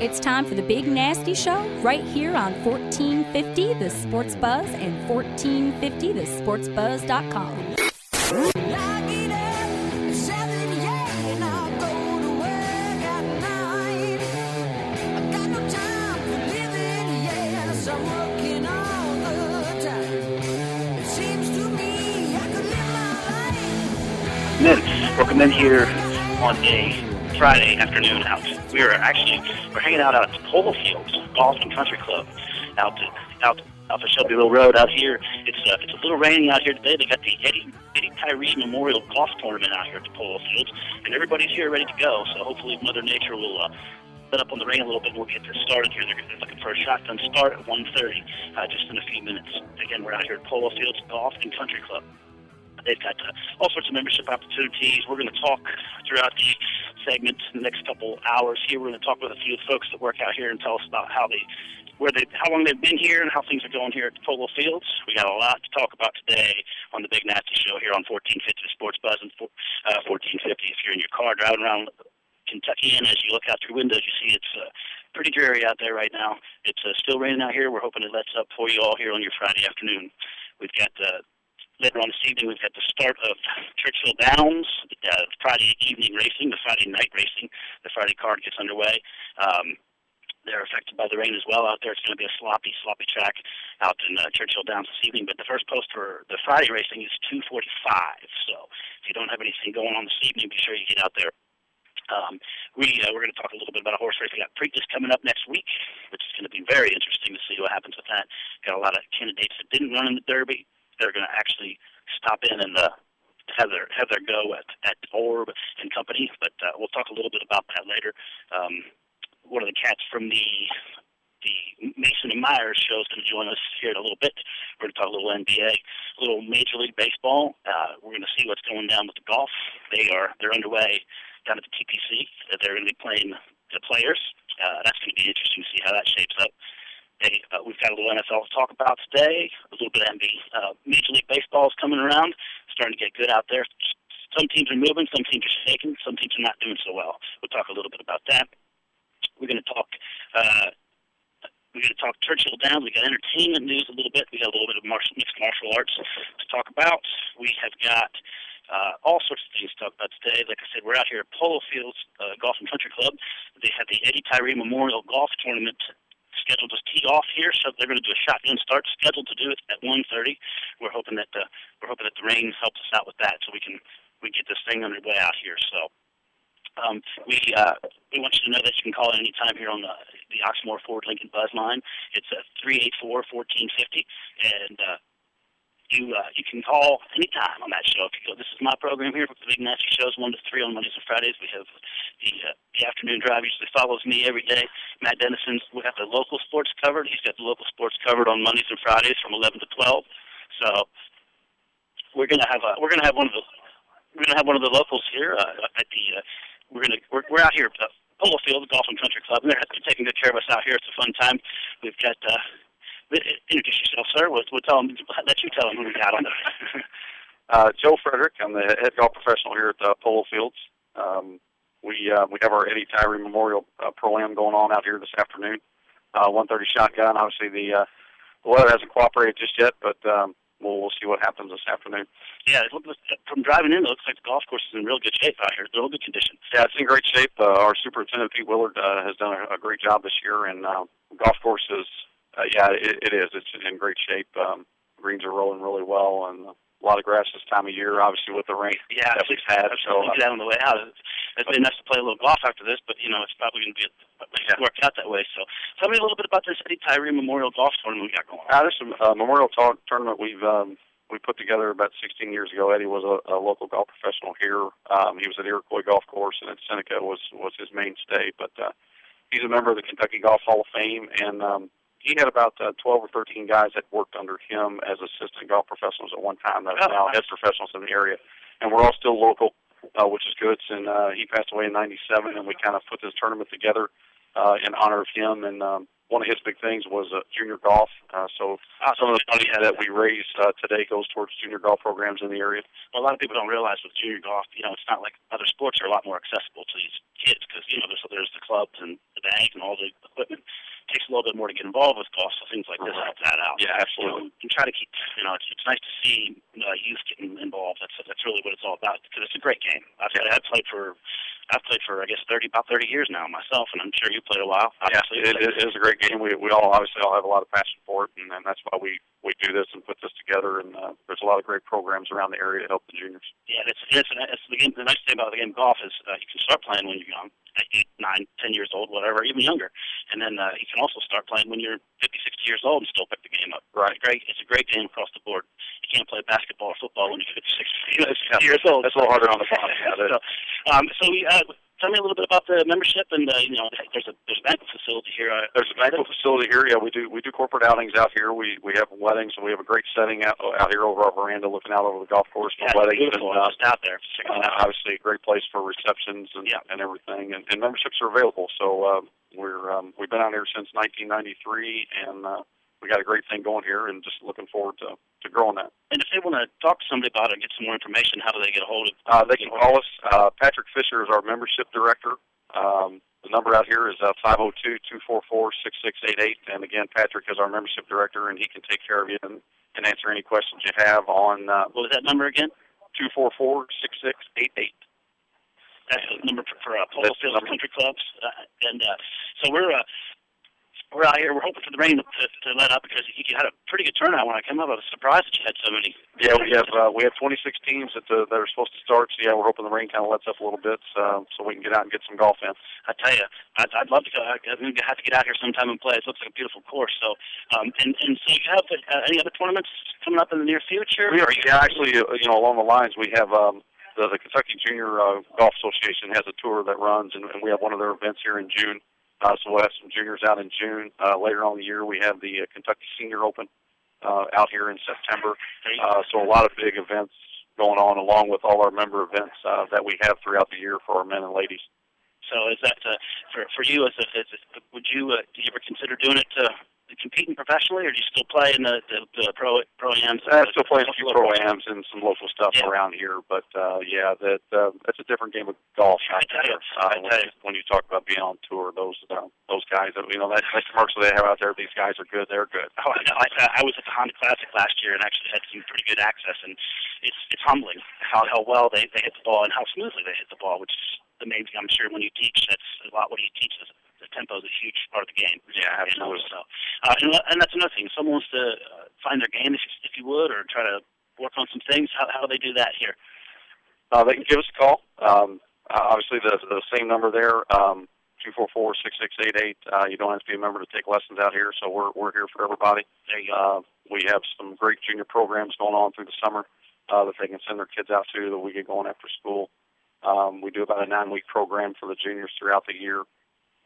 It's time for the Big Nasty Show right here on 1450 The Sports Buzz and 1450thesportsbuzz.com. Mints, welcome in here on a Friday afternoon out. We are actually we're hanging out out at the Polo Fields Golf and Country Club out to out off of Shelbyville Road out here. It's uh, it's a little raining out here today. They got the Eddie Eddie Tyree Memorial Golf Tournament out here at the Polo Fields, and everybody's here ready to go. So hopefully Mother Nature will. Uh, let up on the rain a little bit and we'll get this started here. They're, they're looking for a shotgun start at 1.30 uh, just in a few minutes. Again, we're out here at Polo Fields Golf and Country Club. They've got uh, all sorts of membership opportunities. We're going to talk throughout the segment in the next couple hours here. We're going to talk with a few folks that work out here and tell us about how they, where they, how long they've been here and how things are going here at Polo Fields. We got a lot to talk about today on the Big Nasty Show here on 1450 Sports Buzz and uh, 1450. If you're in your car driving around Kentucky, and as you look out through windows, you see it's uh, pretty dreary out there right now. It's uh, still raining out here. We're hoping it lets up for you all here on your Friday afternoon. We've got uh, later on this evening, we've got the start of Churchill Downs, uh, Friday evening racing, the Friday night racing. The Friday card gets underway. Um, they're affected by the rain as well out there. It's going to be a sloppy, sloppy track out in uh, Churchill Downs this evening. But the first post for the Friday racing is 2:45. So if you don't have anything going on this evening, be sure you get out there. Um, we uh, we're going to talk a little bit about a horse race. We got Preakness coming up next week, which is going to be very interesting to see what happens with that. Got a lot of candidates that didn't run in the Derby. They're going to actually stop in and uh, have their have their go at at Orb and company. But uh, we'll talk a little bit about that later. Um, one of the cats from the the Mason and Myers show is going to join us here in a little bit. We're going to talk a little NBA, a little Major League Baseball. Uh, we're going to see what's going down with the golf. They are they're underway down at the TPC. They're going to be playing the players. Uh, that's going to be interesting to see how that shapes up. They, uh, we've got a little NFL to talk about today. A little bit of NBA. Uh, Major League Baseball is coming around, starting to get good out there. Some teams are moving, some teams are shaking, some teams are not doing so well. We'll talk a little bit about that. We're going to talk. Uh, we're going to talk Churchill Downs. We got entertainment news a little bit. We got a little bit of martial, mixed martial arts to talk about. We have got uh, all sorts of things to talk about today. Like I said, we're out here at Polo Fields uh, Golf and Country Club. They have the Eddie Tyree Memorial Golf Tournament scheduled to tee off here, so they're going to do a shotgun start. Scheduled to do it at 1:30. We're hoping that the we're hoping that the rain helps us out with that, so we can we get this thing underway out here. So. Um, we uh, we want you to know that you can call at any time here on the the Oxmoor Ford Lincoln Buzz line. It's uh, three eight four fourteen fifty, and uh, you uh, you can call anytime on that show. If you go, this is my program here. For the Big Nasty Shows one to three on Mondays and Fridays. We have the uh, the afternoon drive usually follows me every day. Matt Dennison's we have the local sports covered. He's got the local sports covered on Mondays and Fridays from eleven to twelve. So we're gonna have a, we're gonna have one of the we're gonna have one of the locals here uh, at the uh, we're gonna we're, we're out here at Polo Field Golf and Country Club, and they're taking good care of us out here. It's a fun time. We've got. Uh, introduce yourself, sir. We'll, we'll tell them, let you tell them who we got on there. uh, Joe Frederick. I'm the head golf professional here at uh, Polo Fields. Um, we uh, we have our Eddie Tyree Memorial uh, Pro Am going on out here this afternoon. Uh, 130 shotgun. Obviously, the uh, the weather hasn't cooperated just yet, but um, we'll we'll see what happens this afternoon. Yeah, it looks, from driving in, it looks like the golf course is in real good shape out here. It's in real good condition. Yeah, it's in great shape. Uh, our superintendent Pete Willard uh, has done a, a great job this year, and uh, golf course is uh, yeah, it, it is. It's in great shape. Um, greens are rolling really well, and a lot of grass this time of year. Obviously, with the rain yeah, that we've had. So uh, get on the way out. It's been nice to play a little golf after this, but you know it's probably going to be a, yeah. work out that way. So, tell me a little bit about this Eddie Tyree Memorial Golf Tournament we got going. on. Uh, this is a uh, Memorial talk, Tournament we've um, we put together about 16 years ago. Eddie was a, a local golf professional here. Um, he was at Iroquois Golf Course, and at Seneca was was his mainstay. But uh, he's a member of the Kentucky Golf Hall of Fame, and um, he had about uh, 12 or 13 guys that worked under him as assistant golf professionals at one time that are oh, now nice. head professionals in the area. And we're all still local, uh, which is good. And uh, he passed away in 97, and we kind of put this tournament together uh, in honor of him. And um, one of his big things was uh, junior golf. Uh, so uh, some of the money that we raise uh, today goes towards junior golf programs in the area. Well, a lot of people don't realize with junior golf, you know, it's not like other sports are a lot more accessible to these kids because you know there's there's the clubs and the bags and all the equipment. It takes a little bit more to get involved with golf, so things like this help that out. Yeah, absolutely. You know, and try to keep, you know, it's, it's nice to see uh, youth getting involved. That's that's really what it's all about because it's a great game. I've, yeah. I've played for I've played for I guess thirty about thirty years now myself, and I'm sure you played a while. Obviously. Yeah, it, it is a great game. We we all obviously all have a lot of passion for it, and, and that's why we we do this and put this together. And uh, there's a lot of great programs around the area to help the juniors. Yeah, it's it's, it's the game. The nice thing about the game of golf is uh, you can start playing when you're young, eight, nine, ten years old, whatever, even younger, and then uh, you can also start playing when you're 50, 60 years old and still pick the game up. Right. It's great. It's a great game across the board. You can't play basketball or football when you're 50, 60 years old. That's a little harder on the body. so, um, so we. Uh, tell me a little bit about the membership and uh, you know there's a there's a banquet facility here. Uh, there's a banquet facility here. Yeah, we do we do corporate outings out here. We we have weddings and we have a great setting out out here over our veranda, looking out over the golf course for yeah, weddings. Beautiful. And, uh, just out there. Uh, obviously, a great place for receptions and yeah. and everything. And, and memberships are available. So uh, we're um, we've been out here since 1993 and. Uh, we got a great thing going here, and just looking forward to to growing that. And if they want to talk to somebody about it and get some more information, how do they get a hold of? Uh, they can call us. Uh, Patrick Fisher is our membership director. Um, the number out here is uh, 502-244-6688. And again, Patrick is our membership director, and he can take care of you and, and answer any questions you have on. Uh, what was that number again? 244-6688. That's the number for, for uh, Polo Field Country Clubs. Uh, and uh, so we're uh, we're out here. We're hoping for the rain to, to let up because you had a pretty good turnout when I came up. I was surprised that you had so many. Yeah, we have uh, we have 26 teams that uh, that are supposed to start. So yeah, we're hoping the rain kind of lets up a little bit, uh, so we can get out and get some golf in. I tell you, I'd, I'd love to go. I'd have to get out here sometime and play. It looks like a beautiful course. So, um, and and so you have uh, any other tournaments coming up in the near future? We are. Yeah, actually, uh, you know, along the lines, we have. Um, the, the Kentucky Junior uh, Golf Association has a tour that runs, and, and we have one of their events here in June. Uh, so we'll have some juniors out in June. Uh, later on in the year, we have the uh, Kentucky Senior Open uh, out here in September. Uh, so a lot of big events going on, along with all our member events uh, that we have throughout the year for our men and ladies. So is that uh, for for you? As a, as a, would you uh, do you ever consider doing it uh, competing professionally, or do you still play in the the, the pro pro ams? I still play a few pro ams and some local stuff yeah. around here, but uh, yeah, that uh, that's a different game of golf. I tell you, uh, I when, tell you. when you talk about being on tour, those uh, those guys, that you know, that, that commercial they have out there, these guys are good. They're good. Oh, I know. I, I was at the Honda Classic last year and actually had some pretty good access, and it's it's humbling how how well they they hit the ball and how smoothly they hit the ball, which is the main thing. I'm sure when you teach, that's a lot what you teach is the tempo is a huge part of the game. Yeah, absolutely. You know, so, uh, and, and that's another thing. If someone wants to uh, find their game, if you, if you would, or try to work on some things, how, how do they do that here? Uh, they can give us a call. Um, uh, obviously, the the same number there, um, two four four six six eight eight. Uh, you don't have to be a member to take lessons out here, so we're we're here for everybody. There you Uh, we have some great junior programs going on through the summer uh, that they can send their kids out to that we get going after school. Um, we do about a nine week program for the juniors throughout the year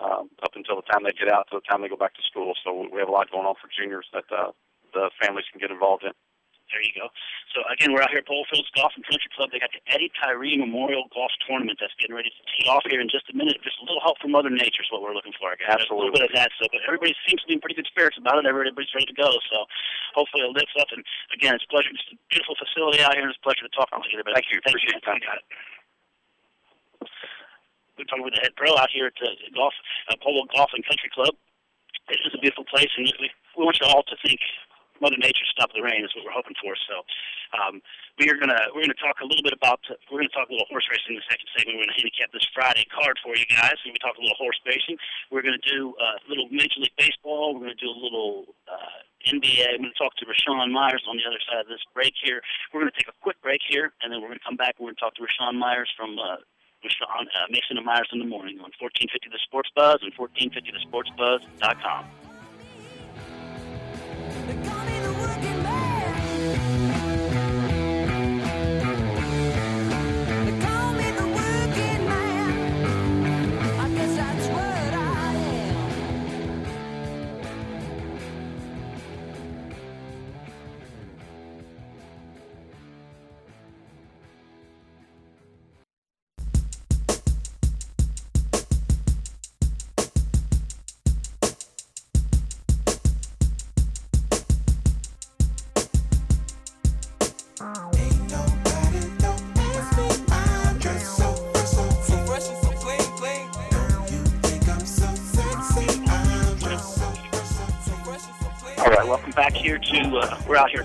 um, up until the time they get out to the time they go back to school. So we have a lot going on for juniors that uh, the families can get involved in. There you go. So again, we're out here at Polo Fields Golf and Country Club. They got the Eddie Tyree Memorial Golf Tournament that's getting ready to tee off here in just a minute. Just a little help from Mother Nature is what we're looking for. Guys. Absolutely. A little bit of that. So, but everybody seems to be in pretty good spirits about it. Everybody's ready to go. So hopefully it lifts up. And again, it's a pleasure. It's a beautiful facility out here. and It's a pleasure to talk to you. Thank you. Thank Appreciate you. time. Got it. We're talking with the head pro out here at the golf uh, Polo Golf and Country Club. This is a beautiful place, and we, we want you all to think Mother Nature stop the rain is what we're hoping for. So um, we are gonna we're gonna talk a little bit about we're gonna talk a little horse racing in the second segment. We're gonna handicap this Friday card for you guys. We're gonna talk a little horse racing. We're gonna do uh, a little Major League Baseball. We're gonna do a little uh, NBA. I'm gonna talk to Raashaan Myers on the other side of this break here. We're gonna take a quick break here, and then we're gonna come back. and We're gonna talk to Raashaan Myers from. Uh, Raashaan, uh, Mason and Myers in the morning on 1450 The Sports Buzz and 1450thesportsbuzz.com.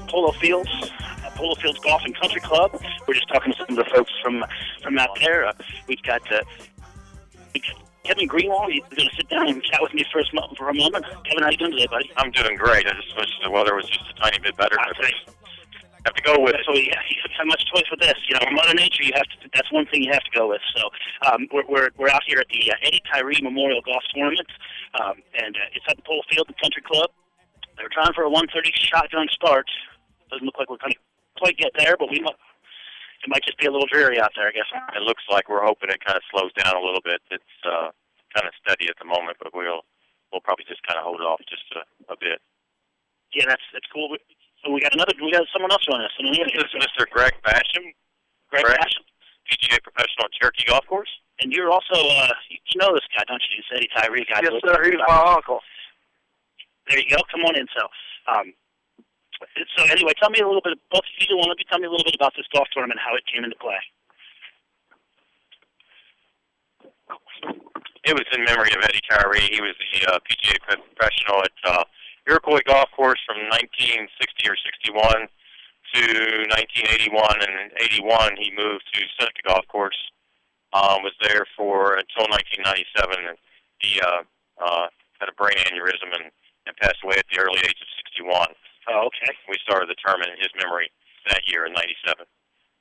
Polo Fields, uh, Polo Fields Golf and Country Club. We're just talking to some of the folks from from out there. Uh, we've got uh, Kevin Greenwald. He's going to sit down and chat with me for a, for a moment. Kevin, how you doing today, buddy? I'm doing great. I just wish the weather was just a tiny bit better. I have to go with it. So yeah, you don't have much choice with this. You know, Mother Nature. You have to. That's one thing you have to go with. So um, we're, we're we're out here at the uh, Eddie Tyree Memorial Golf Tournament, um, and uh, it's at the Polo Field Country Club. They're trying for a 130 shotgun start. Doesn't look like we're going to quite get there, but we might. It might just be a little dreary out there, I guess. It looks like we're hoping it kind of slows down a little bit. It's uh, kind of steady at the moment, but we'll we'll probably just kind of hold it off just a, a bit. Yeah, that's that's cool. So we got another. We got someone else on us. This is Mr. Greg Basham. Greg Greg. Basham. PGA professional at Cherokee Golf Course. And you're also, uh, you know this guy, don't you? You said Eddie Tyree guy. Yes, sir. He's my uncle. There you go. Come on in. So, um, so anyway, tell me a little bit. Both of you, one of you, tell me a little bit about this golf tournament, how it came into play. It was in memory of Eddie Tyree. He was the uh, PGA professional at uh, Iroquois Golf Course from 1960 or 61 to 1981. And in 81, he moved to Seneca Golf Course. Um, was there for until 1997. And he uh, uh, had a brain aneurysm and, and passed away at the early age of 61. Oh, okay. We started the tournament in his memory that year in 97.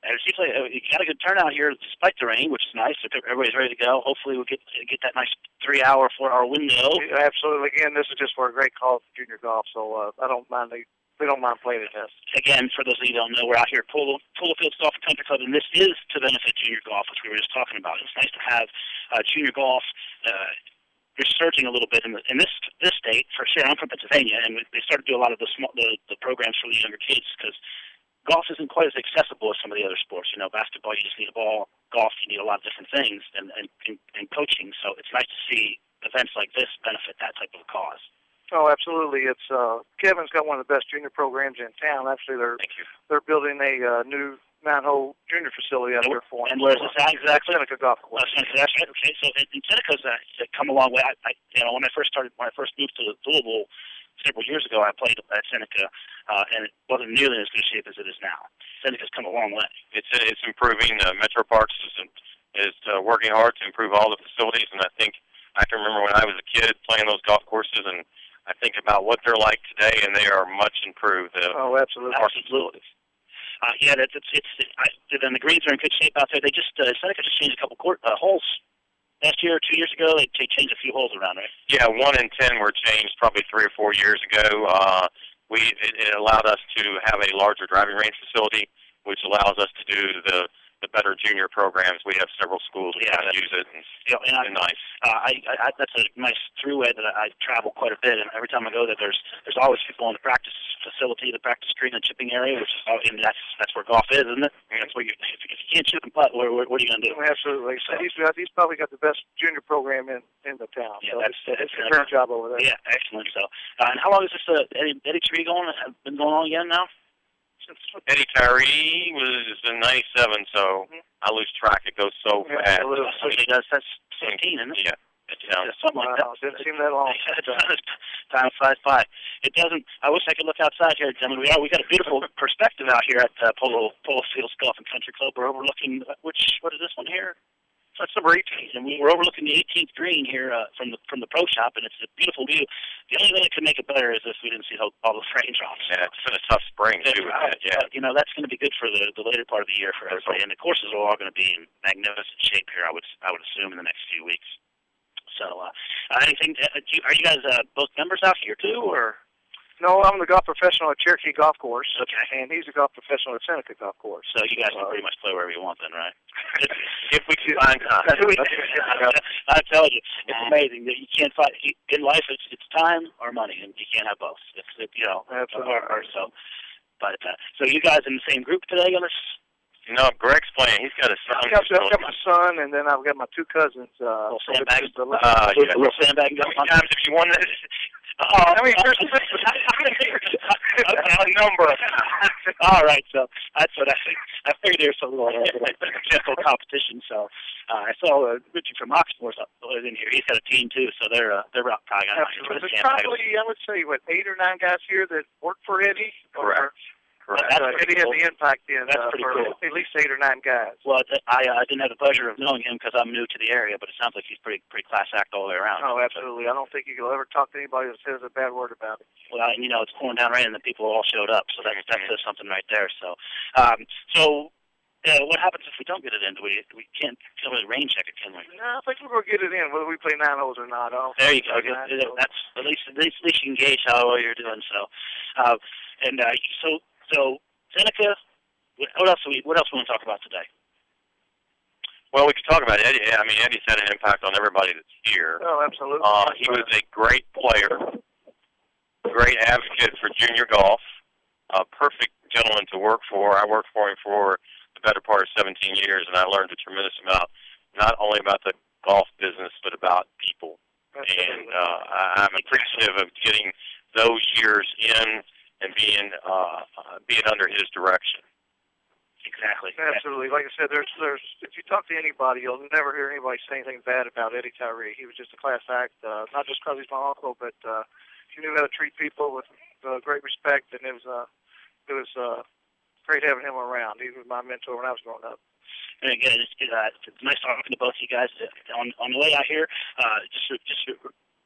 And it seems like uh, you got a good turnout here despite the rain, which is nice. Everybody's ready to go, hopefully we'll get get that nice three-hour, four-hour window. Absolutely. Again, this is just for a great call for junior golf, so uh, I don't mind. The, we don't mind playing it this. Again, for those of you who don't know, we're out here at Polo, Polo Fields Golf and Country Club, and this is to benefit junior golf, which we were just talking about. It's nice to have uh, junior golf uh, resurging a little bit in, the, in this this state. For sure, I'm from Pennsylvania, and they started to do a lot of the small, the, the programs for the younger kids because golf isn't quite as accessible as some of the other sports. You know, basketball you just need a ball. Golf you need a lot of different things, and and, and, and coaching. So it's nice to see events like this benefit that type of cause. Oh, absolutely. It's uh, Kevin's got one of the best junior programs in town. Actually, they're they're building a uh, new nine-hole junior facility out And there for him. and where's this at exactly? Seneca Golf Well, Course. Seneca, that's right. Okay, so in Seneca's uh, it's come a long way. I, I, you know, when I first started, when I first moved to Louisville several years ago, I played at Seneca, uh, and it wasn't nearly as good shape as it is now. Seneca's come a long way. it's it's improving. Uh, Metro Parks is is uh, working hard to improve all the facilities, and I think I can remember when I was a kid playing those golf courses, and I think about what they're like today, and they are much improved. Uh, Oh, absolutely. park facilities. Uh, yeah, that's it's it's. I, and the greens are in good shape out there. They just uh, Seneca just changed a couple court uh, holes last year two years ago. They, they changed a few holes around, right? Yeah, one in ten were changed probably three or four years ago. Uh, we it, it allowed us to have a larger driving range facility, which allows us to do the the better junior programs. We have several schools that Yeah, kind of that's- use it, and You know, and I, it's nice. uh, I, I, I that's a nice throughway that I, I travel quite a bit, and every time I go there, there's there's always people in the practice facility, the practice green and chipping area, which is all, and that's that's where golf is, isn't it? That's where you if, if you can't chip and putt, where, where what are you gonna do? Absolutely. So he's he's probably got the best junior program in in the town. Yeah, so that's- it's, it's a great job over there. Yeah, excellent. So, uh, and how long is this uh, Eddie, Eddie Tyree going? Have been going on again now? Eddie Tyree was in '97, so I lose track. It goes so Yeah, fast. a little- So does. That's 16, isn't it? Yeah, it sounds. Yeah, something like that. Wow, didn't seem that long. Time flies by. It doesn't. I wish I could look outside here, gentlemen. We. We got a beautiful perspective out here at uh, Polo Polo Fields Golf and Country Club. We're overlooking uh, which. What is this one here? That's number 18, and we- we're overlooking the 18th green here uh, from the from the pro shop, and it's a beautiful view. The only thing that could make it better is if we didn't see all, all those raindrops. Yeah, it's been a tough spring too. with that, Yeah. But, you know, that's going to be good for the the later part of the year for everybody, and the courses are all going to be in magnificent shape here. I would I would assume in the next few weeks. So, uh, anything? Uh, do you, are you guys uh, both members out here too, or No, I'm the golf professional at Cherokee Golf Course, okay? and he's the golf professional at Seneca Golf Course. So you guys can pretty much play wherever you want, then, right? If we can find time. I tell you, it's amazing that you can't find in life. It's it's time or money, and you can't have both. It's it, you know, Absolutely. or, or so. But uh, so you guys in the same group today, on this? No, Greg's playing. He's got a son. I've got, I've got my son, and then I've got my two cousins. Uh, Little so sandbag. just a little- Uh, yeah. little sandbag How going many times have you won this? Oh, I mean, there's a number. All right, so that's what I I figured there's a little uh, gentle competition. So uh, I saw uh, Richie from Oxford was in here. He's got a team too, so they're uh, they're probably got Absolutely. There's probably I would say what eight or nine guys here that work for Eddie. Correct. Correct. That's pretty Eddie cool. had the impact in That's uh, pretty for cool. at least eight or nine guys. Well, th- I uh, I didn't have the pleasure of knowing him because I'm new to the area, but it sounds like he's pretty pretty class act all the way around. Oh, absolutely. I don't think you'll ever talk to anybody that says a bad word about it. Well, and you know, it's pouring down rain, and the people all showed up, so that that says something right there. So, um, so uh, what happens if we don't get it in? Do we we can't can't really rain check it, can we? No, I think we're gonna get it in, whether we play nine holes or not. I There you go. we nine holes. That's at least at least, at least you can gauge how well you're doing. So, uh, and uh, so so Seneca. What what else? Do we, what else we want to talk about today? Well, we could talk about Eddie. I mean, Eddie's had an impact on everybody that's here. Oh, absolutely. Uh, he was a great player, great advocate for junior golf, a perfect gentleman to work for. I worked for him for the better part of 17 years, and I learned a tremendous amount, not only about the golf business, but about people. And uh, I'm appreciative of getting those years in and being uh, uh, being under his direction. Exactly. Absolutely. Like I said, there's there's if you talk to anybody, you'll never hear anybody say anything bad about Eddie Tyree. He was just a class act, uh, not just because he's my uncle, but uh, he knew how to treat people with uh, great respect, and it was uh, it was uh, great having him around. He was my mentor when I was growing up. And again, it's, uh, it's nice talking to both of you guys. On on the way out here, uh, just just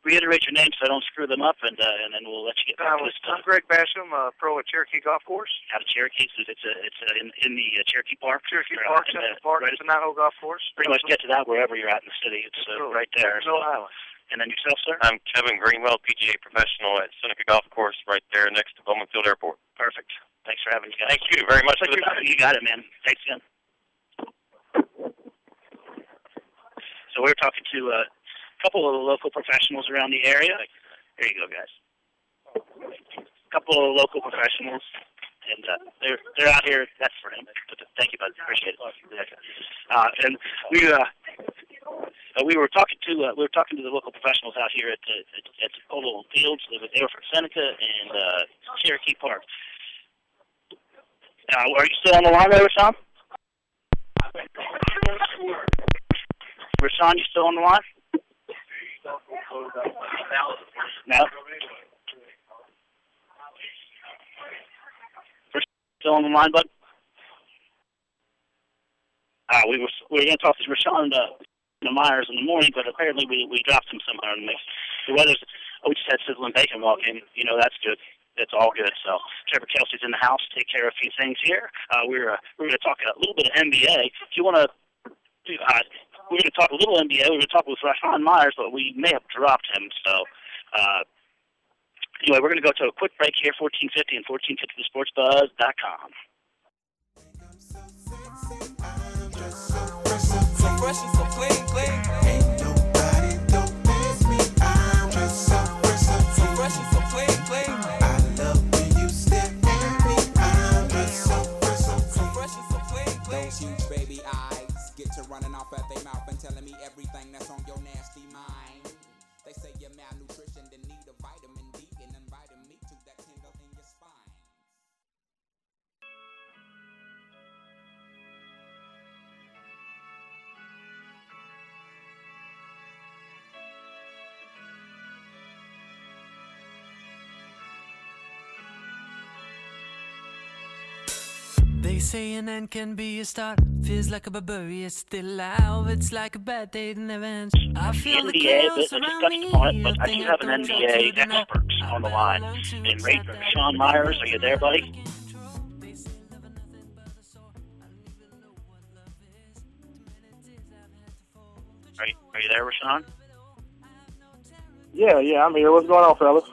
reiterate your names so I don't screw them up, and uh, and then we'll let you get back Um, to this stuff. I'm Greg Basham, uh, pro at Cherokee Golf Course. Out of Cherokee, so it's a, it's a, in in the uh, Cherokee Park. Cherokee Or, Park, uh, Central Park. right- It's a nine-hole golf course. pretty much get to that wherever you're at in the city. It's uh, right there. Mill So. Island. And then yourself, sir? I'm Kevin Greenwell, PGA professional at Seneca Golf Course, right there next to Bowman Field Airport. Perfect. Thanks for having me, guys. Thank you very much for the time. you. You got it, man. Thanks again. So we were talking to uh, a couple of the local professionals around the area. There you go, guys. A couple of local professionals, and uh, they're they're out here. That's for him. Thank you, bud. Appreciate it. Uh, and we uh, uh, we were talking to uh, we were talking to the local professionals out here at the at, at the Polo Fields. They were, they were from Seneca and uh, Cherokee Park. Uh, are you still on the line there, Raashaan? Raashaan, you still on the line? No. Raashaan, Still on the line, bud? Uh, we were we were going to talk to Raashaan uh, the Myers in the morning, but apparently we we dropped him somehow in the mix. The weather's oh, we just had sizzling bacon walk in. You know that's good. It's all good. So Trevor Kelsey's in the house. Take care of a few things here. Uh, we're uh, we're going to talk a little bit of NBA. If you want to, do uh, we're going to talk a little NBA. We're going to talk with Raashaan Myers, but we may have dropped him. So. Uh, Anyway, we're going to go to a quick break here, 1450 and 1450thesportsbuzz.com. So fresh and so clean, clean. So fresh and so clean, clean. On your nasty They say an end can be a start. Feels like a barbarian, it's still alive. It's like a bad day that never ends. I feel the NBA, chaos but I just around me. upon it, but a I thing do have an NBA expert on the line. And Ray, Sean Myers, are you there, buddy? Are you, are you there, Raashaan? Oh, yeah, yeah, I'm here. What's going on, fellas?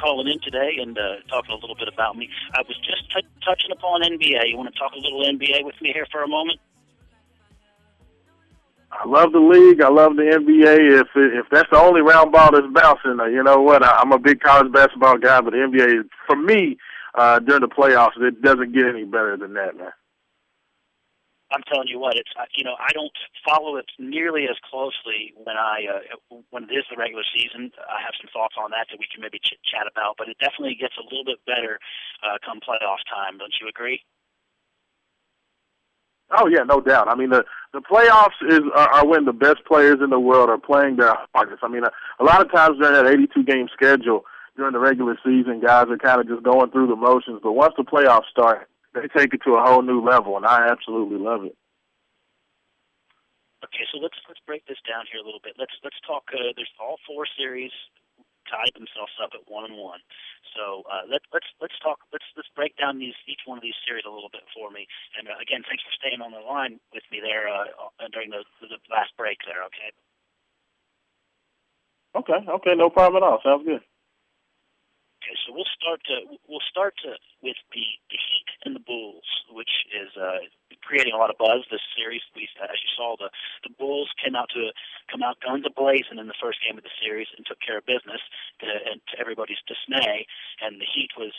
Calling in today and uh, talking a little bit about me. I was just t- touching upon NBA. You want to talk a little NBA with me here for a moment? I love the league. I love the NBA. If if that's the only round ball that's bouncing, uh, you know what? I, I'm a big college basketball guy, but the NBA, for me, uh, during the playoffs, it doesn't get any better than that, man. I'm telling you what, it's uh, you know I don't follow it nearly as closely when I uh, when it is the regular season. I have some thoughts on that that we can maybe ch- chat about, but it definitely gets a little bit better uh, come playoff time. Don't you agree? Oh yeah, no doubt. I mean the the playoffs is are, are when the best players in the world are playing their hardest. I mean a, a lot of times during that 82 game schedule during the regular season, guys are kind of just going through the motions. But once the playoffs start, they take it to a whole new level, and I absolutely love it. Okay, so let's let's break this down here a little bit. Let's let's talk. Uh, there's all four series tied themselves up at one and one. So uh, let, let's let's talk. Let's let's break down these each one of these series a little bit for me. And uh, again, thanks for staying on the line with me there uh, during the, the last break there. Okay. Okay. Okay. No problem at all. Sounds good. Okay, so we'll start to, we'll start to, with the, the Heat and the Bulls, which is uh, creating a lot of buzz this series. We, as you saw, the the Bulls came out to come out guns ablazing in the first game of the series and took care of business, to, and to everybody's dismay. And the Heat was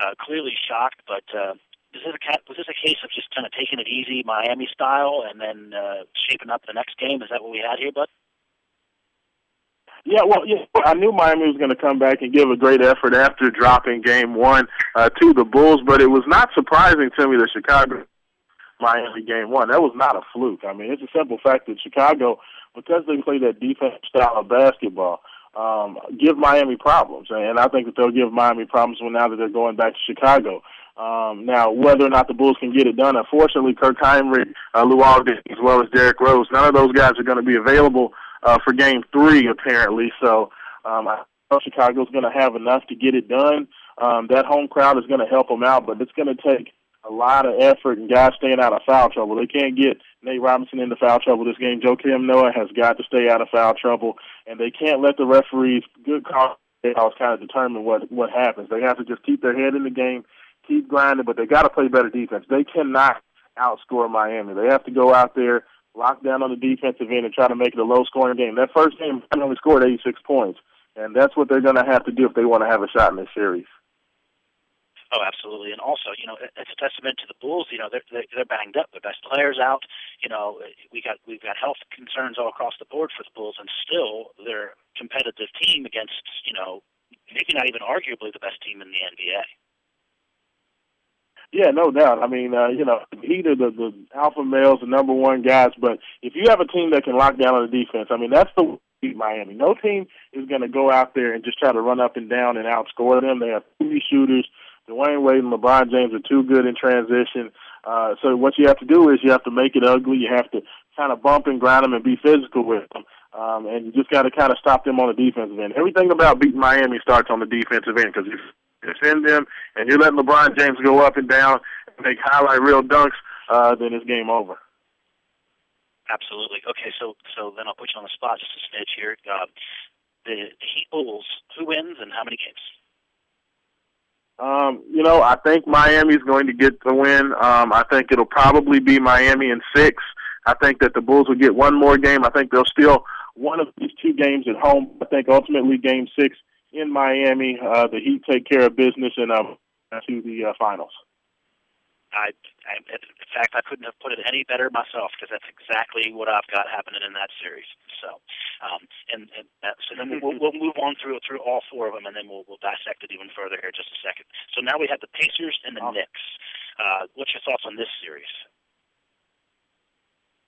uh, clearly shocked, but. Uh, was this, a, was this a case of just kind of taking it easy, Miami style, and then uh, shaping up the next game? Is that what we had here, bud? Yeah, well, yeah, I knew Miami was going to come back and give a great effort after dropping Game One uh, to the Bulls, but it was not surprising to me that Chicago Miami Game One. That was not a fluke. I mean, it's a simple fact that Chicago, because they play that defensive style of basketball, um, give Miami problems, and I think that they'll give Miami problems when now that they're going back to Chicago. Um, now, whether or not the Bulls can get it done, unfortunately, Kirk Hinrich, uh, Lou Aldridge, as well as Derrick Rose, none of those guys are going to be available uh, for Game Three, apparently. So um, I know Chicago's going to have enough to get it done. Um, that home crowd is going to help them out, but it's going to take a lot of effort and guys staying out of foul trouble. They can't get Nate Robinson into foul trouble this game. Joakim Noah has got to stay out of foul trouble, and they can't let the referees good calls kind of determine what what happens. They have to just keep their head in the game, keep grinding, but they got to play better defense. They cannot outscore Miami. They have to go out there lock down on the defensive end and try to make it a low scoring game. That first game only scored 86 points, and that's what they're going to have to do if they want to have a shot in this series. Oh, absolutely, and also, you know, it's a testament to the Bulls. You know, they're they're banged up. Their best players out. You know, we got we've got health concerns all across the board for the Bulls, and still they're competitive team against, you know, maybe not even arguably the best team in the NBA. Yeah, no doubt. I mean, uh, you know, either the, the alpha males, the number one guys. But if you have a team that can lock down on the defense, I mean, that's the beat Miami. No team is going to go out there and just try to run up and down and outscore them. They have three shooters. Dwyane Wade and LeBron James are too good in transition. Uh, so what you have to do is you have to make it ugly. You have to kind of bump and grind them and be physical with them. Um, and you just got to kind of stop them on the defensive end. Everything about beating Miami starts on the defensive end because if defend them, and you're letting LeBron James go up and down and make highlight real dunks, uh, then it's game over. Absolutely. Okay, so so then I'll put you on the spot just a smidge here. Uh, the, the Heat Bulls, who wins and how many games? Um, you know, I think Miami's going to get the win. Um, I think it'll probably be Miami in six. I think that the Bulls will get one more game. I think they'll steal one of these two games at home. I think ultimately game six in Miami. Uh, the Heat take care of business and um, to the uh, finals. I, I, in fact, I couldn't have put it any better myself because that's exactly what I've got happening in that series. So, um, and, and uh, so then we'll, we'll move on through through all four of them, and then we'll we'll dissect it even further here in just a second. So now we have the Pacers and the Knicks. Uh, what's your thoughts on this series?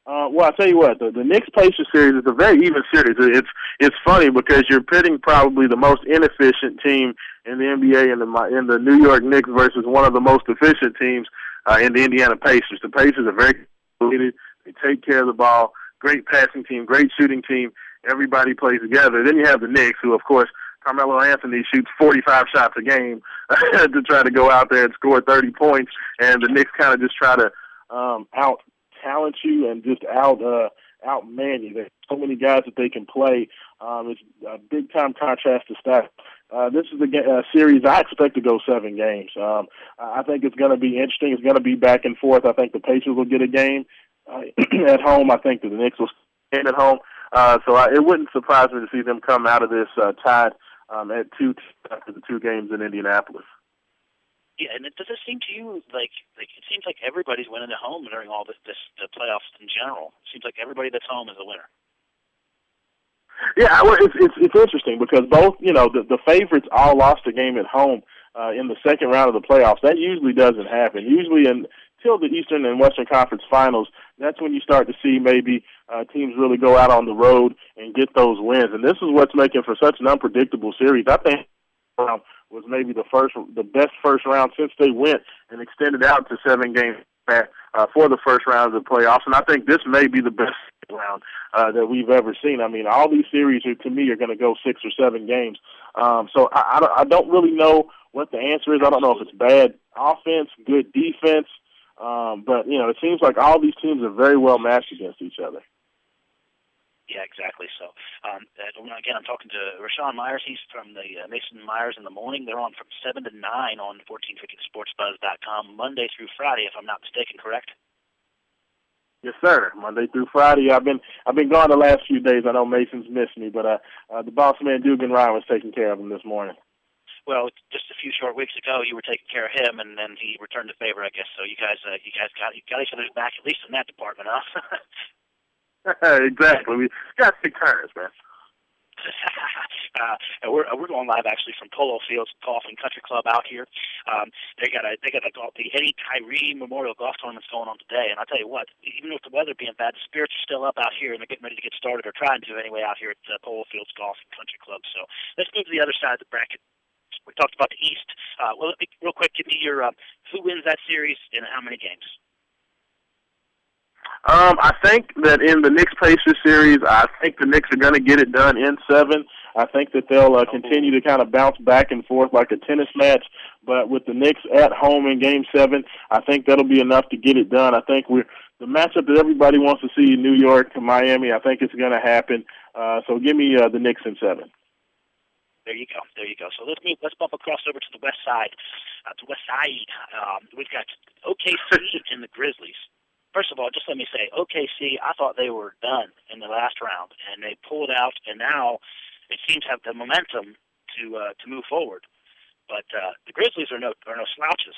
Uh, well, I'll tell you what, the, the Knicks Pacers series is a very even series. It's it's funny because you're pitting probably the most inefficient team in the NBA in the in the New York Knicks versus one of the most efficient teams uh, in the Indiana Pacers. The Pacers are very completed. They take care of the ball. Great passing team, great shooting team. Everybody plays together. Then you have the Knicks, who of course Carmelo Anthony shoots 45 shots a game to try to go out there and score 30 points, and the Knicks kind of just try to um, out talent you and just out uh, outman you. There's so many guys that they can play. Um, it's a big time contrast to Steph. Uh, this is a, a series I expect to go seven games. Um, I think it's going to be interesting. It's going to be back and forth. I think the Pacers will get a game uh, at home. I think the Knicks will game at home. Uh, so I, it wouldn't surprise me to see them come out of this uh, tied um, at two after the two games in Indianapolis. Yeah, and it, does it seem to you like like it seems like everybody's winning at home during all this this the playoffs in general? It seems like everybody that's home is a winner. Yeah, well, it's it's it's interesting because both you know the the favorites all lost a game at home uh, in the second round of the playoffs. That usually doesn't happen. Usually until the Eastern and Western Conference Finals, that's when you start to see maybe uh, teams really go out on the road and get those wins. And this is what's making for such an unpredictable series. I think um, was maybe the first, the best first round since they went and extended out to seven games uh, for the first round of the playoffs. And I think this may be the best round uh, that we've ever seen. I mean, all these series are, to me are going to go six or seven games. Um, so I, I, I don't really know what the answer is. I don't know if it's bad offense, good defense, um, but you know, it seems like all these teams are very well matched against each other. Yeah, exactly. So, um, again, I'm talking to Raashaan Myers. He's from the uh, Mason Myers in the morning. They're on from seven to nine on 1450sportsbuzz.com Monday through Friday, if I'm not mistaken. Correct? Yes, sir. Monday through Friday. I've been I've been gone the last few days. I know Mason's missed me, but uh, uh the boss man Dugan Ryan was taking care of him this morning. Well, just a few short weeks ago, you were taking care of him, and then he returned the favor, I guess. So you guys, uh, you guys got you got each other's back at least in that department, huh? exactly. We got take turns, man. uh, and we're we're going live actually from Polo Fields Golf and Country Club out here. Um, they got a they got a golf, the Eddie Tyree Memorial Golf Tournament's going on today, and I tell you what, even with the weather being bad, the spirits are still up out here, and they're getting ready to get started or trying to anyway out here at uh, Polo Fields Golf and Country Club. So let's move to the other side of the bracket. We talked about the East. Uh, well, real quick, give me your uh, who wins that series and how many games. Um, I think that in the Knicks Pacers series, I think the Knicks are going to get it done in seven. I think that they'll uh, continue to kind of bounce back and forth like a tennis match. But with the Knicks at home in Game Seven, I think that'll be enough to get it done. I think we're the matchup that everybody wants to see: New York to Miami. I think it's going to happen. Uh, so give me uh, the Knicks in seven. There you go. There you go. So let's move. Let's bump across over to the west side. Uh, to West Side, um, we've got OKC and the Grizzlies first of all, just let me say, OKC, I thought they were done in the last round, and they pulled out, and now it seems to have the momentum to uh, to move forward. But uh, the Grizzlies are no are no slouches.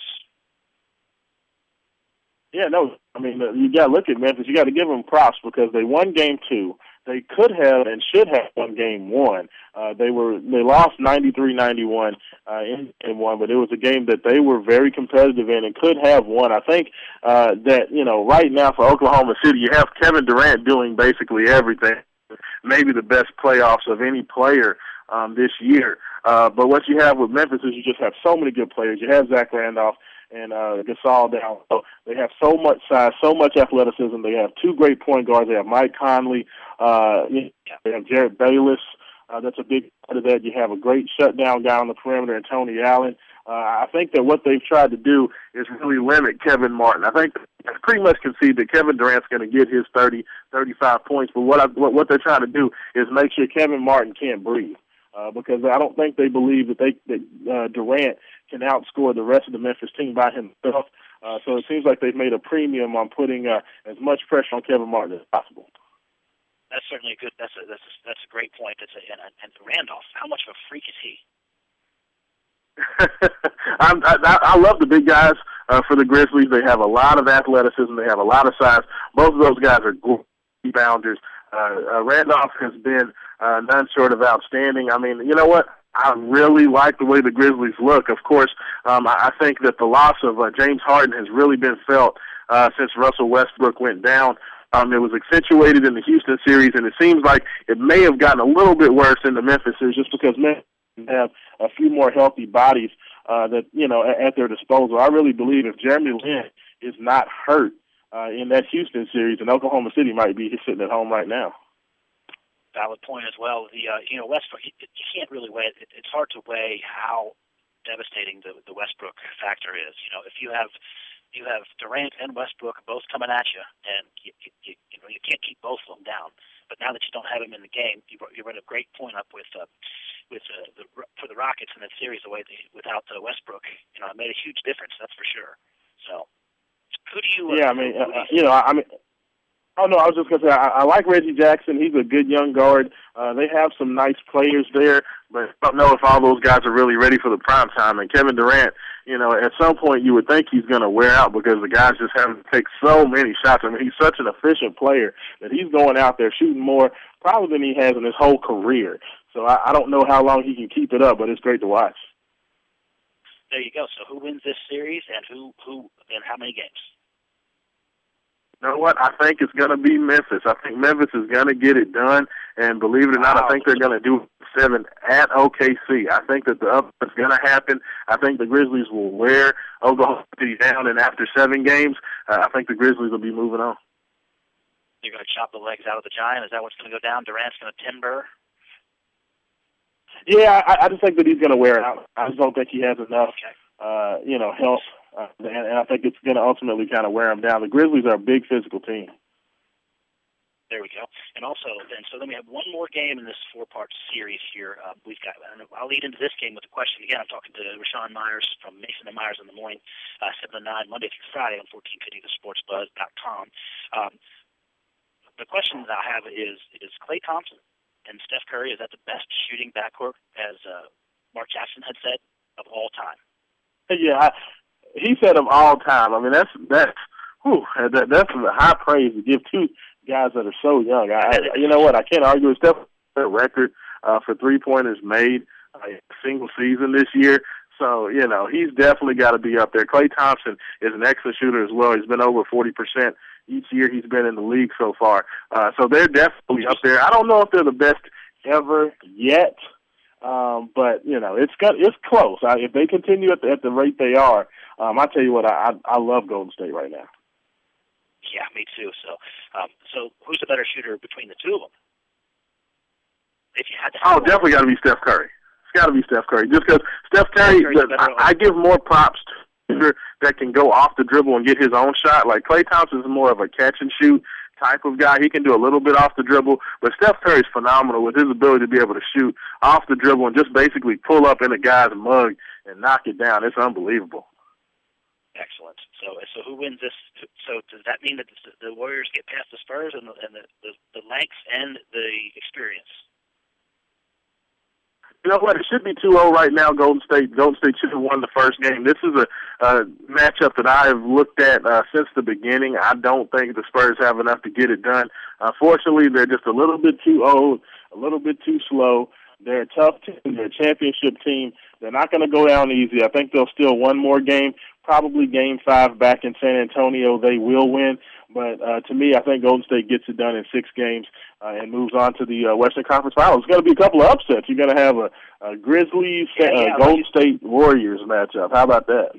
Yeah, no. I mean, you got to look at Memphis. You got to give them props because they won Game Two. They could have and should have won Game One. Uh, they were they lost ninety three ninety one uh, in in one, but it was a game that they were very competitive in and could have won. I think uh, that you know right now for Oklahoma City, you have Kevin Durant doing basically everything. Maybe the best playoffs of any player um, this year. Uh, but what you have with Memphis is you just have so many good players. You have Zach Randolph and uh, Gasol down. So they have so much size, so much athleticism. They have two great point guards. They have Mike Conley. Uh, they have Jerryd Bayless. Uh, that's a big part of that. You have a great shutdown guy on the perimeter and Tony Allen. Uh, I think that what they've tried to do is really limit Kevin Martin. I think pretty much concede that Kevin Durant's going to get his 30, 35 points. But what I, what, what they're trying to do is make sure Kevin Martin can't breathe. Uh, because I don't think they believe that they that uh, Durant can outscore the rest of the Memphis team by himself. Uh, so it seems like they've made a premium on putting uh, as much pressure on Kevin Martin as possible that's certainly a good. That's a that's a, that's a great point. That's a, and, and Randolph, how much of a freak is he? I, I, I love the big guys uh, for the Grizzlies. They have a lot of athleticism. They have a lot of size. Both of those guys are great bounders. Uh, uh, Randolph has been uh, none short of outstanding. I mean, you know what? I really like the way the Grizzlies look. Of course, um, I, I think that the loss of uh, James Harden has really been felt uh, since Russell Westbrook went down. Um, it was accentuated in the Houston series, and it seems like it may have gotten a little bit worse in the Memphis series just because Memphis have a few more healthy bodies uh, that you know at, at their disposal. I really believe if Jeremy Lin is not hurt uh, in that Houston series, and Oklahoma City might be sitting at home right now. Valid point as well. The uh, you know Westbrook, you, can't really weigh it. It's hard to weigh how devastating the the Westbrook factor is. You know, if you have you have Durant and Westbrook both coming at you, and you, you, you know you can't keep both of them down. But now that you don't have him in the game, you brought, you run a great point up with uh, with uh, the for the Rockets in that series. The way they without uh, Westbrook, you know, it made a huge difference. That's for sure. So, who do you? Uh, yeah, I mean, uh, you, you know, I mean. Oh no, I was just gonna say I, I like Reggie Jackson. He's a good young guard. Uh, they have some nice players there, but I don't know if all those guys are really ready for the prime time. And Kevin Durant, you know, at some point you would think he's gonna wear out because the guys just having to take so many shots. I mean, he's such an efficient player that he's going out there shooting more probably than he has in his whole career. So I, I don't know how long he can keep it up, but it's great to watch. There you go. So who wins this series, and who who and how many games? You know what? I think it's going to be Memphis. I think Memphis is going to get it done, and believe it or not, I think they're going to do seven at OKC. I think that the up is going to happen. I think the Grizzlies will wear Oklahoma City down, and after seven games, uh, I think the Grizzlies will be moving on. You're going to chop the legs out of the giant. Is that what's going to go down? Durant's going to timber. Yeah, I, I just think that he's going to wear it out. I just don't think he has enough, uh, you know, health, uh, and, and I think it's going to ultimately kind of wear him down. The Grizzlies are a big physical team. There we go. And also, then, so then we have one more game in this four-part series here. Uh, we've got, I'll lead into this game with a question again. I'm talking to Raashaan Myers from Mason and Myers in the morning, uh, 7 to 9, Monday through Friday on 1450thesportsbuzz.com. Um, the question that I have is, is Klay Thompson and Steph Curry, is that the best shooting backcourt, as uh, Mark Jackson had said, of all time? Yeah, I, he said of all time. I mean, that's that's whew, that, that's a high praise to give two guys that are so young. I, you know what? I can't argue with Steph record uh, for three pointers made uh, single season this year. So you know he's definitely got to be up there. Klay Thompson is an excellent shooter as well. He's been over forty percent each year he's been in the league so far. Uh, so they're definitely up there. I don't know if they're the best ever yet, um, but you know it's got it's close. I, if they continue at the, at the rate they are, um, I tell you what, I, I I love Golden State right now. Yeah, me too. So, um, so who's the better shooter between the two of them? If you had to, oh, definitely got to be Steph Curry. It's got to be Steph Curry, just because Steph Curry. Steph I, I give more props to that can go off the dribble and get his own shot. Like Klay Thompson is more of a catch and shoot type of guy. He can do a little bit off the dribble, but Steph Curry's phenomenal with his ability to be able to shoot off the dribble and just basically pull up in a guy's mug and knock it down. It's unbelievable. Excellent. So, so who wins this? So, does that mean that the Warriors get past the Spurs and the and the, the, the length and the experience? You know what? It should be 2-0 right now. Golden State. Golden State should have won the first game. This is a, a matchup that I have looked at uh, since the beginning. I don't think the Spurs have enough to get it done. Unfortunately, they're just a little bit too old, a little bit too slow. They're a tough team. They're a championship team. They're not going to go down easy. I think they'll steal one more game, probably game five back in San Antonio. They will win. But uh, to me, I think Golden State gets it done in six games uh, and moves on to the uh, Western Conference Finals. It's going to be a couple of upsets. You're going to have a, a Grizzlies yeah, yeah, uh, Golden State Warriors matchup. How about that?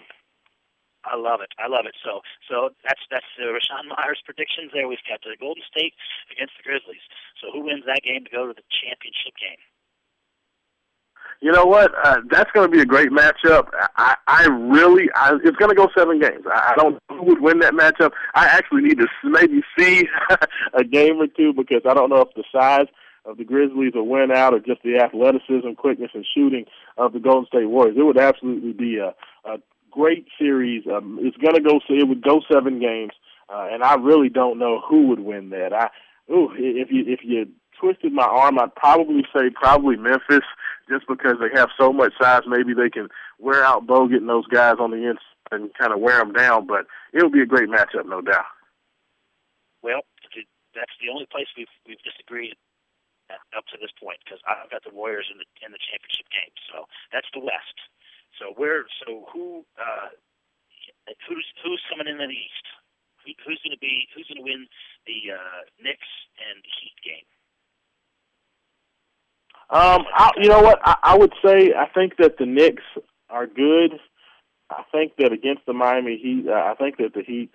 I love it. I love it. So, so that's that's uh, Raashaan Myers' predictions. There, we've got the Golden State against the Grizzlies. So, who wins that game to go to the championship game? You know what? Uh, that's going to be a great matchup. I, I really, I, it's going to go seven games. I, I don't know who would win that matchup. I actually need to maybe see a game or two because I don't know if the size of the Grizzlies will win out or just the athleticism, quickness, and shooting of the Golden State Warriors. It would absolutely be a, a great series. Um, it's going to go. It would go seven games, uh, and I really don't know who would win that. I, ooh, if you if you twisted my arm, I'd probably say probably Memphis, just because they have so much size. Maybe they can wear out Bogut and those guys on the inside and kind of wear them down. But it'll be a great matchup, no doubt. Well, that's the only place we've we've disagreed up to this point because I've got the Warriors in the in the championship game. So that's the West. So where? So who? Uh, who's who's coming in the East? Who, who's going to be? Who's going to win the uh, Knicks and Heat game? Um, I, you know what? I, I would say I think that the Knicks are good. I think that against the Miami Heat, uh, I think that the Heat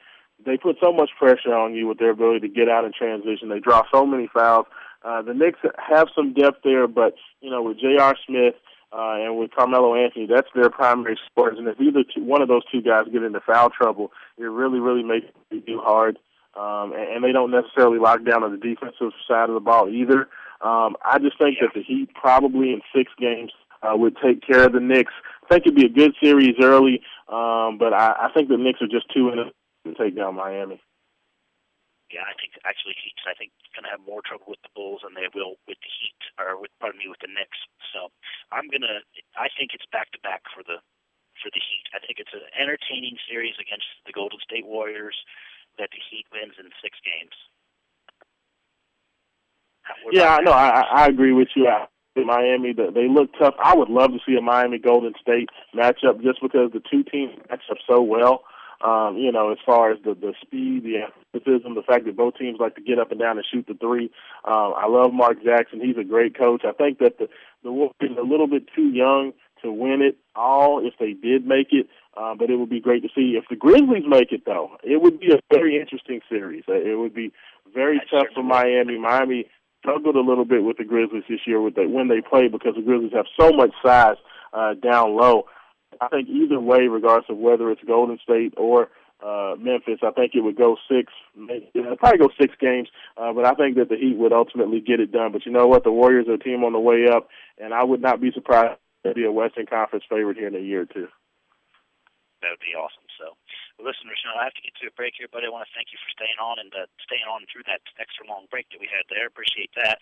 they put so much pressure on you with their ability to get out in transition. They draw so many fouls. Uh, the Knicks have some depth there, but you know with J.R. Smith uh, and with Carmelo Anthony, that's their primary scorers. And if either two, one of those two guys get into foul trouble, it really, really makes it too hard. Um, and, and they don't necessarily lock down on the defensive side of the ball either. Um, I just think that the Heat probably in six games uh, would take care of the Knicks. I think it'd be a good series early, um, but I, I think the Knicks are just too in to take down Miami. Yeah, I think actually Heat's I think going to have more trouble with the Bulls than they will with the Heat or with pardon me with the Knicks. So I'm gonna I think it's back to back for the for the Heat. I think it's an entertaining series against the Golden State Warriors that the Heat wins in six games. Yeah, no, I, I agree with you. I, Miami, they look tough. I would love to see a Miami Golden State matchup just because the two teams match up so well. Um, you know, as far as the the speed, the athleticism, the fact that both teams like to get up and down and shoot the three. Um, I love Mark Jackson. He's a great coach. I think that the the Warriors are a little bit too young to win it all if they did make it. Uh, but it would be great to see if the Grizzlies make it, though. It would be a very interesting series. Uh, it would be very That's tough for Miami. Miami struggled a little bit with the Grizzlies this year with the, when they play because the Grizzlies have so much size uh, down low. I think either way, regardless of whether it's Golden State or uh, Memphis, I think it would go six, maybe, probably go six games. Uh, but I think that the Heat would ultimately get it done. But you know what? The Warriors are a team on the way up, and I would not be surprised to be a Western Conference favorite here in a year or two. That would be awesome. Listen, Raashaan, I have to get to a break here, but I want to thank you for staying on and uh, staying on through that extra long break that we had there. Appreciate that.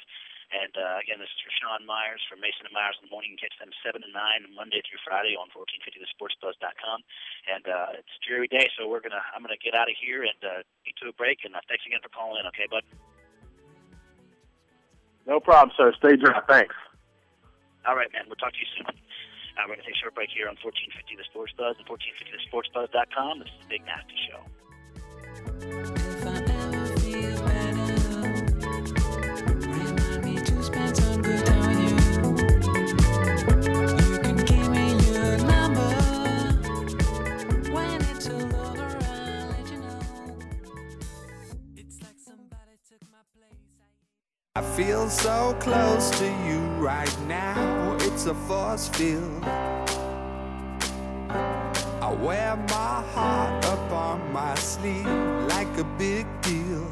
And uh, again, this is Raashaan Myers from Mason and Myers in the morning. You can catch them 7 to 9 Monday through Friday on 1450thesportsbuzz.com. And uh, it's a dreary day, so we're gonna I'm going to get out of here and uh, get to a break. And uh, thanks again for calling in, okay, bud? No problem, sir. Stay dry. Thanks. All right, man. We'll talk to you soon. We're going to take a short break here on 1450 The Sports Buzz and 1450thesportsbuzz.com. This is the Big Nasty Show. Feel so close to you right now. Oh, it's a force field. I wear my heart up on my sleeve like a big deal.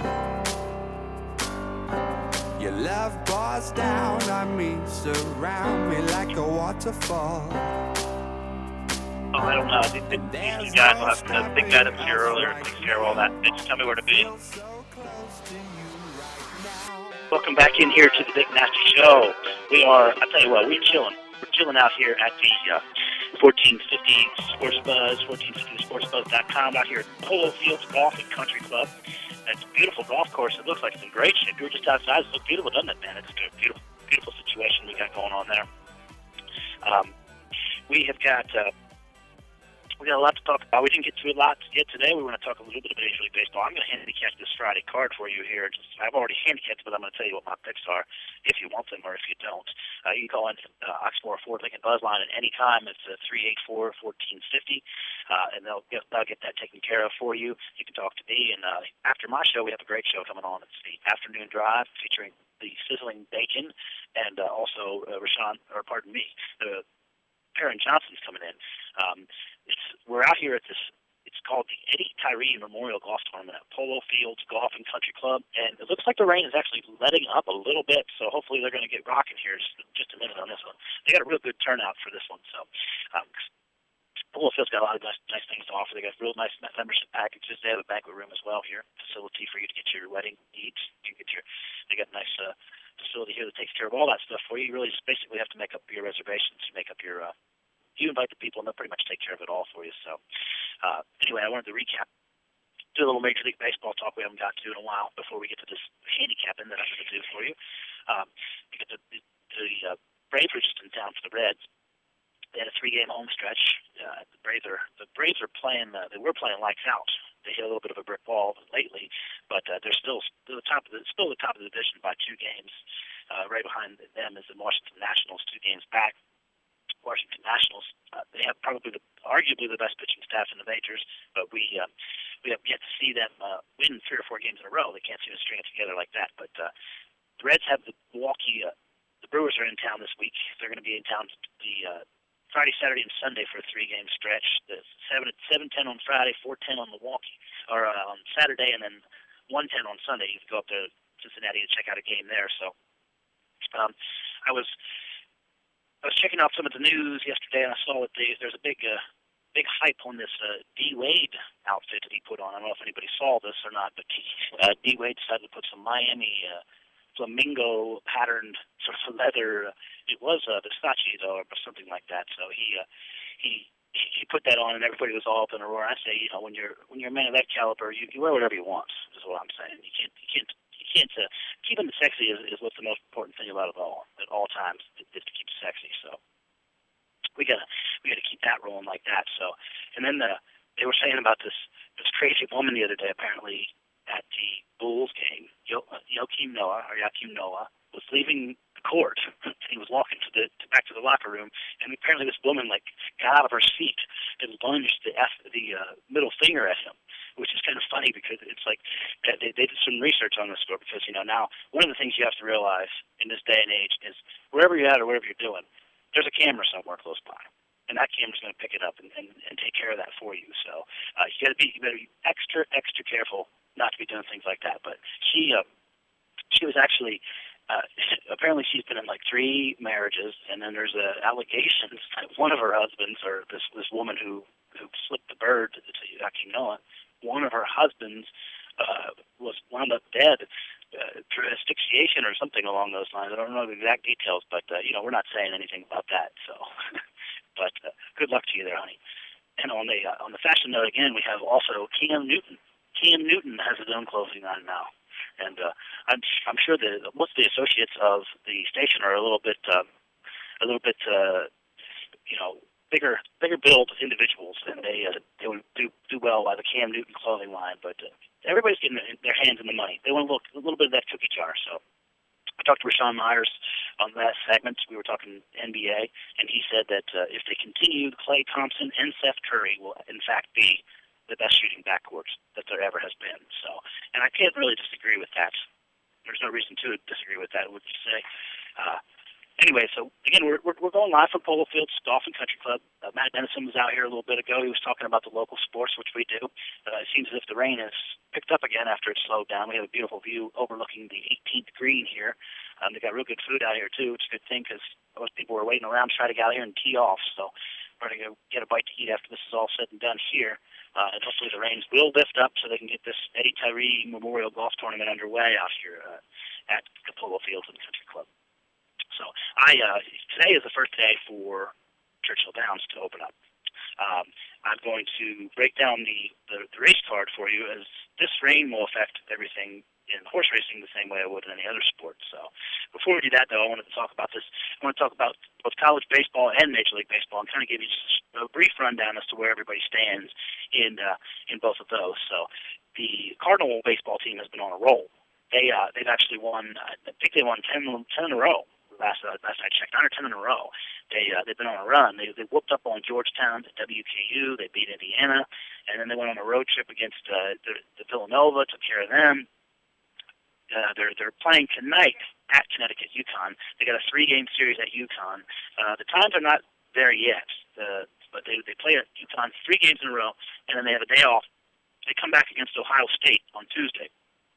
Your love pours down on me, surround me like a waterfall. Oh, I don't know. I think that these guys will have to guy that was here earlier takes care of all that. Just tell me where to be. Welcome back in here to the Big Nasty Show. We are, I tell you what, we're chilling. We're chilling out here at the uh, 1450 Sports Buzz, 1450sportsbuzz.com out here at Polo Fields Golf and Country Club. That's a beautiful golf course. It looks like it's in great shape. We were just outside. It looks beautiful, doesn't it, man? It's a beautiful, beautiful situation we got going on there. Um, we have got uh, we got a lot to talk about. We didn't get to a lot yet today. We want to talk a little bit about Major League Baseball. I'm going to handicap this Friday card for you here. Just, I've already handicapped but I'm going to tell you what my picks are if you want them or if you don't. Uh, you can call in uh, Oxmoor Ford Lincoln Buzz line at any time. It's uh, 384-1450, uh, and they'll get, they'll get that taken care of for you. You can talk to me, and uh, after my show, we have a great show coming on. It's the afternoon drive featuring the sizzling bacon and uh, also uh, Raashaan, or pardon me, uh, Perrin Johnson's coming in. Um, it's we're out here at this. It's called the Eddie Tyree Memorial Golf Tournament at Polo Fields Golf and Country Club, and it looks like the rain is actually letting up a little bit. So hopefully they're going to get rocking here just just a minute on this one. They got a real good turnout for this one. So. Um, Polo Fields got a lot of nice, nice things to offer. They got real nice membership packages. They have a banquet room as well here, facility for you to get your wedding needs. You get your, they got a nice uh, facility here that takes care of all that stuff for you. You really just basically have to make up your reservations, make up your uh, you invite the people and they'll pretty much take care of it all for you. So uh, anyway, I wanted to recap, do a little Major League Baseball talk we haven't got to in a while before we get to this handicapping that I'm going to do for you. Um, because the, the, the uh, Braves were just in town for the Reds. They had a three-game home stretch. Uh, the Braves are the Braves are playing. Uh, they were playing lights out. They hit a little bit of a brick wall lately, but uh, they're still still the top of the still the top of the division by two games. Uh, right behind them is the Washington Nationals, two games back. Washington Nationals. Uh, they have probably the, arguably the best pitching staff in the majors, but we uh, we have yet to see them uh, win three or four games in a row. They can't seem to string it together like that. But uh, the Reds have the Milwaukee. Uh, the Brewers are in town this week. They're going to be in town the uh, Friday, Saturday, and Sunday for a three-game stretch. The seven seven ten on Friday, four ten on Milwaukee, or uh, on Saturday, and then one ten on Sunday. You can go up to Cincinnati to check out a game there. So um, I was I was checking out some of the news yesterday, and I saw that there's a big uh, big hype on this uh, D Wade outfit that he put on. I don't know if anybody saw this or not, but uh, D Wade decided to put some Miami uh, flamingo patterned sort of leather. Uh, it was uh, Versace though, or something like that. So he uh, he he put that on, and everybody was all up in a roar. I say, you know, when you're when you're a man of that caliber, you, you wear whatever you want. Is what I'm saying. You can't you can't can't uh, keeping it sexy is, is what's the most important thing about it all at all times. Is to keep it sexy. So we gotta we gotta keep that rolling like that. So, and then the they were saying about this this crazy woman the other day. Apparently at the Bulls game, Yo, uh, Joakim Noah or Joakim Noah was leaving the court. he was walking to the to back to the locker room, and apparently this woman like got out of her seat and lunged the F, the uh, middle finger at him, which is kind of funny because it's like they, they did some research on this story because you know now one of the things you have to realize in this day and age is wherever you're at or whatever you're doing, there's a camera somewhere close by. And that camera's going to pick it up and, and, and take care of that for you. So uh, you got to be you to be extra extra careful not to be doing things like that. But she uh, she was actually uh, apparently she's been in like three marriages, and then there's uh, allegations that one of her husbands, or this this woman who who slipped the bird to Joakim Noah, one of her husbands uh, was wound up dead uh, through asphyxiation or something along those lines. I don't know the exact details, but uh, you know we're not saying anything about that. So, but uh, good luck to you there, honey. And on the uh, on the fashion note again, we have also Cam Newton. Cam Newton has his own clothing line now, and uh, I'm I'm sure that most of the associates of the station are a little bit uh, a little bit uh, you know bigger bigger build individuals, and they uh, they would do do well by the Cam Newton clothing line. But uh, everybody's getting their hands in the money. They want a little, a little bit of that cookie jar. So I talked to Raashaan Myers on that segment. We were talking NBA, and he said that uh, if they continue, Klay Thompson and Seth Curry will in fact be the best shooting backcourts that there ever has been. So, and I can't really disagree with that. There's no reason to disagree with that. Would you say? Uh, anyway, so again, we're, we're, we're going live from Polo Fields Golf and Country Club. Uh, Matt Dennison was out here a little bit ago. He was talking about the local sports, which we do. Uh, it seems as if the rain has picked up again after it slowed down. We have a beautiful view overlooking the 18th green here. Um, they got real good food out here too, which is a good thing because most people were waiting around to try to get out here and tee off. So we're going to go get a bite to eat after this is all said and done here. Uh, and hopefully the rains will lift up so they can get this Eddie Tyree Memorial Golf Tournament underway out here uh, at Polo Fields and Country Club. So I uh, today is the first day for Churchill Downs to open up. Um, I'm going to break down the, the, the race card for you as this rain will affect everything in horse racing the same way it would in any other sport. So before we do that, though, I wanted to talk about this. I want to talk about both college baseball and Major League Baseball and kind of give you just a brief rundown as to where everybody stands in uh, in both of those. So the Cardinal baseball team has been on a roll. They uh, they've actually won. Uh, I think they won 10, 10 in a row last uh, last I checked, nine or ten in a row. They uh, they've been on a run. They they whooped up on Georgetown, WKU. They beat Indiana, and then they went on a road trip against uh, the, the Villanova. Took care of them. Uh, they're they're playing tonight at Connecticut UConn. They got a three game series at UConn. Uh, the times are not there yet, uh, but they they play at UConn three games in a row, and then they have a day off. They come back against Ohio State on Tuesday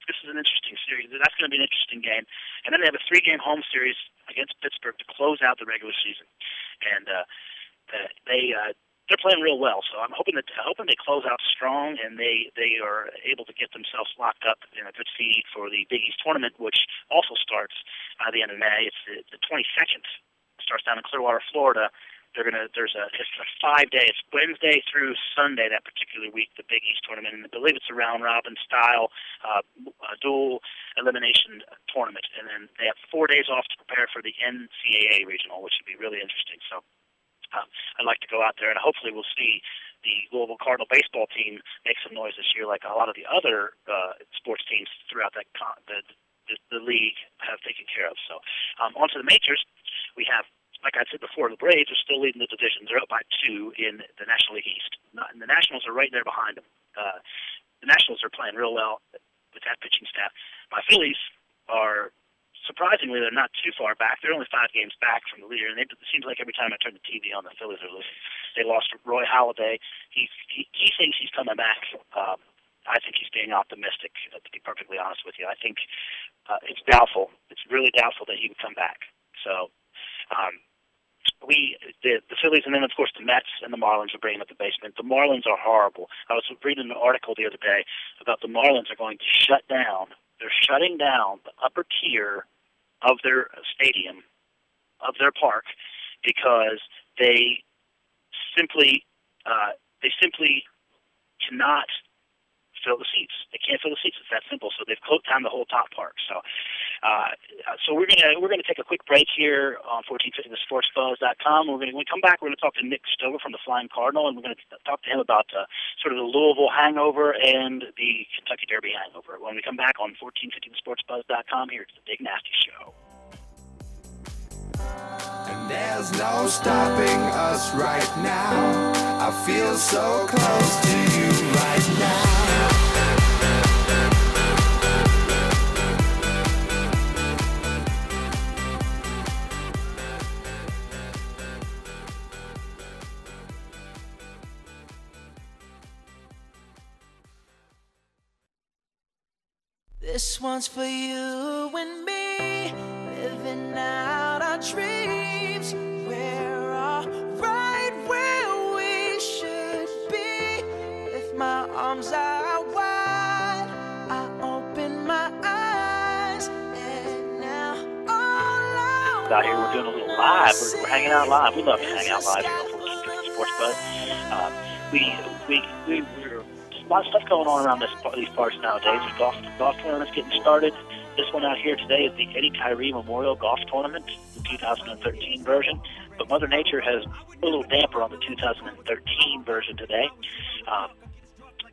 this is an interesting series. That's going to be an interesting game. And then they have a three-game home series against Pittsburgh to close out the regular season. And uh, they uh, they're playing real well. So I'm hoping that hoping they close out strong and they they are able to get themselves locked up in a good seed for the Big East tournament, which also starts at uh, the end of May. It's the, the 22nd. Starts down in Clearwater, Florida, they're gonna there's a it's a five day it's Wednesday through Sunday that particular week the Big East tournament. And I believe it's a round robin style uh, dual elimination tournament. And then they have four days off to prepare for the NCAA regional which would be really interesting. So um, I'd like to go out there and hopefully we'll see the Louisville Cardinal baseball team make some noise this year like a lot of the other uh, sports teams throughout that con- the, the the league have taken care of. So um, on to the majors. We have like I said before, the Braves are still leading the division. They're up by two in the National League East. And the Nationals are right there behind them. Uh, the Nationals are playing real well with that pitching staff. My Phillies are surprisingly they're not too far back. They're only five games back from the leader, and they, it seems like every time I turn the TV on, the Phillies are losing. They lost Roy Halladay. He he, he thinks he's coming back. Um, I think he's being optimistic. Uh, to be perfectly honest with you, I think uh, it's doubtful. It's really doubtful that he would come back. So um, we the, the Phillies and then of course the Mets and the Marlins are bringing up the basement. The Marlins are horrible. I was reading an article the other day about the Marlins are going to shut down. They're shutting down the upper tier of their stadium, of their park, because they simply uh, they simply cannot fill the seats. They can't fill the seats. It's that simple. So they've closed down the whole top park. So, uh, so we're gonna we're gonna take a quick break here on 1450thesportsbuzz.com. We're gonna when we come back, we're gonna talk to Nick Stover from the Flying Cardinal, and we're gonna talk to him about uh, sort of the Louisville hangover and the Kentucky Derby hangover. When we come back on 1450thesportsbuzz.com, here it's the Big Nasty Show. And there's no stopping us right now. I feel so close to you right now. One's for you and me, living out our dreams. We're all right where we should be. With my arms out wide, I open my eyes, and now all out here. We're doing a little live. We're, we're hanging out live. We love to hang out live here on Sports Buzz. Uh, we, we, we, we're, a lot of stuff going on around this, these parts nowadays. Golf, golf tournament's getting started. This one out here today is the Eddie Tyree Memorial Golf Tournament, the 2013 version. But Mother Nature has put a little damper on the 2013 version today. Um,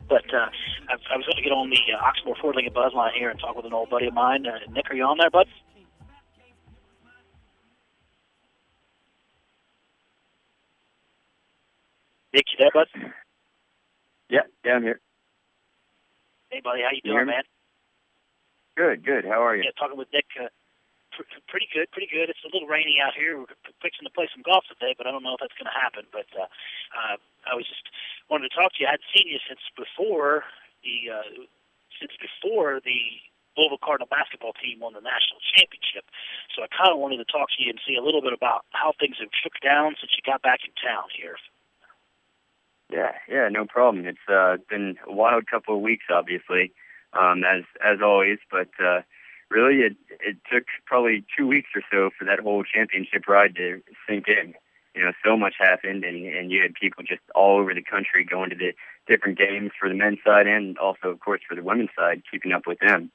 but uh, I, I was going to get on the uh, Oxmoor Ford Lincoln Buzz line here and talk with an old buddy of mine. Uh, Nick, are you on there, bud? Nick, you there, bud? Yeah, I'm here. Hey, buddy, how you You doing, me? man? Good, good. How are you? Yeah, talking with Nick. Uh, pr- pretty good, pretty good. It's a little rainy out here. We're fixing to play some golf today, but I don't know if that's going to happen. But uh, uh, I was just wanted to talk to you. I hadn't seen you since before the uh, since before the Louisville Cardinal basketball team won the national championship. So I kind of wanted to talk to you and see a little bit about how things have shook down since you got back in town here. Yeah, yeah, no problem. It's uh, been a wild couple of weeks, obviously, um, as as always. But uh, really, it it took probably two weeks or so for that whole championship ride to sink in. You know, so much happened, and and you had people just all over the country going to the different games for the men's side, and also, of course, for the women's side, keeping up with them.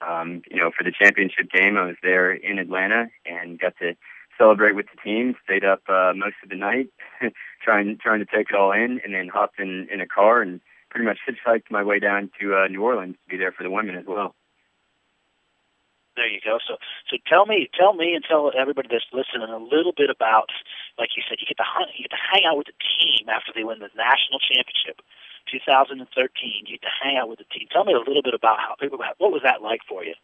Um, you know, for the championship game, I was there in Atlanta and got to celebrate with the team. Stayed up uh, most of the night, trying trying to take it all in, and then hopped in in a car and pretty much hitchhiked my way down to uh, New Orleans to be there for the women as well. There you go. So, so tell me, tell me, and tell everybody that's listening a little bit about, like you said, you get to hunt, you get to hang out with the team after they win the national championship, 2013. You get to hang out with the team. Tell me a little bit about how people what was that like for you?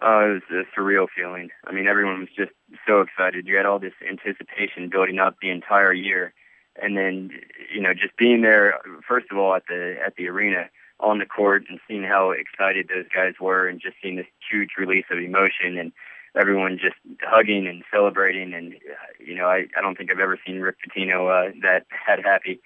Uh, it was a surreal feeling. I mean, everyone was just so excited. You had all this anticipation building up the entire year, and then you know just being there. First of all, at the at the arena on the court and seeing how excited those guys were, and just seeing this huge release of emotion and everyone just hugging and celebrating. And uh, you know, I I don't think I've ever seen Rick Pitino uh, that that happy.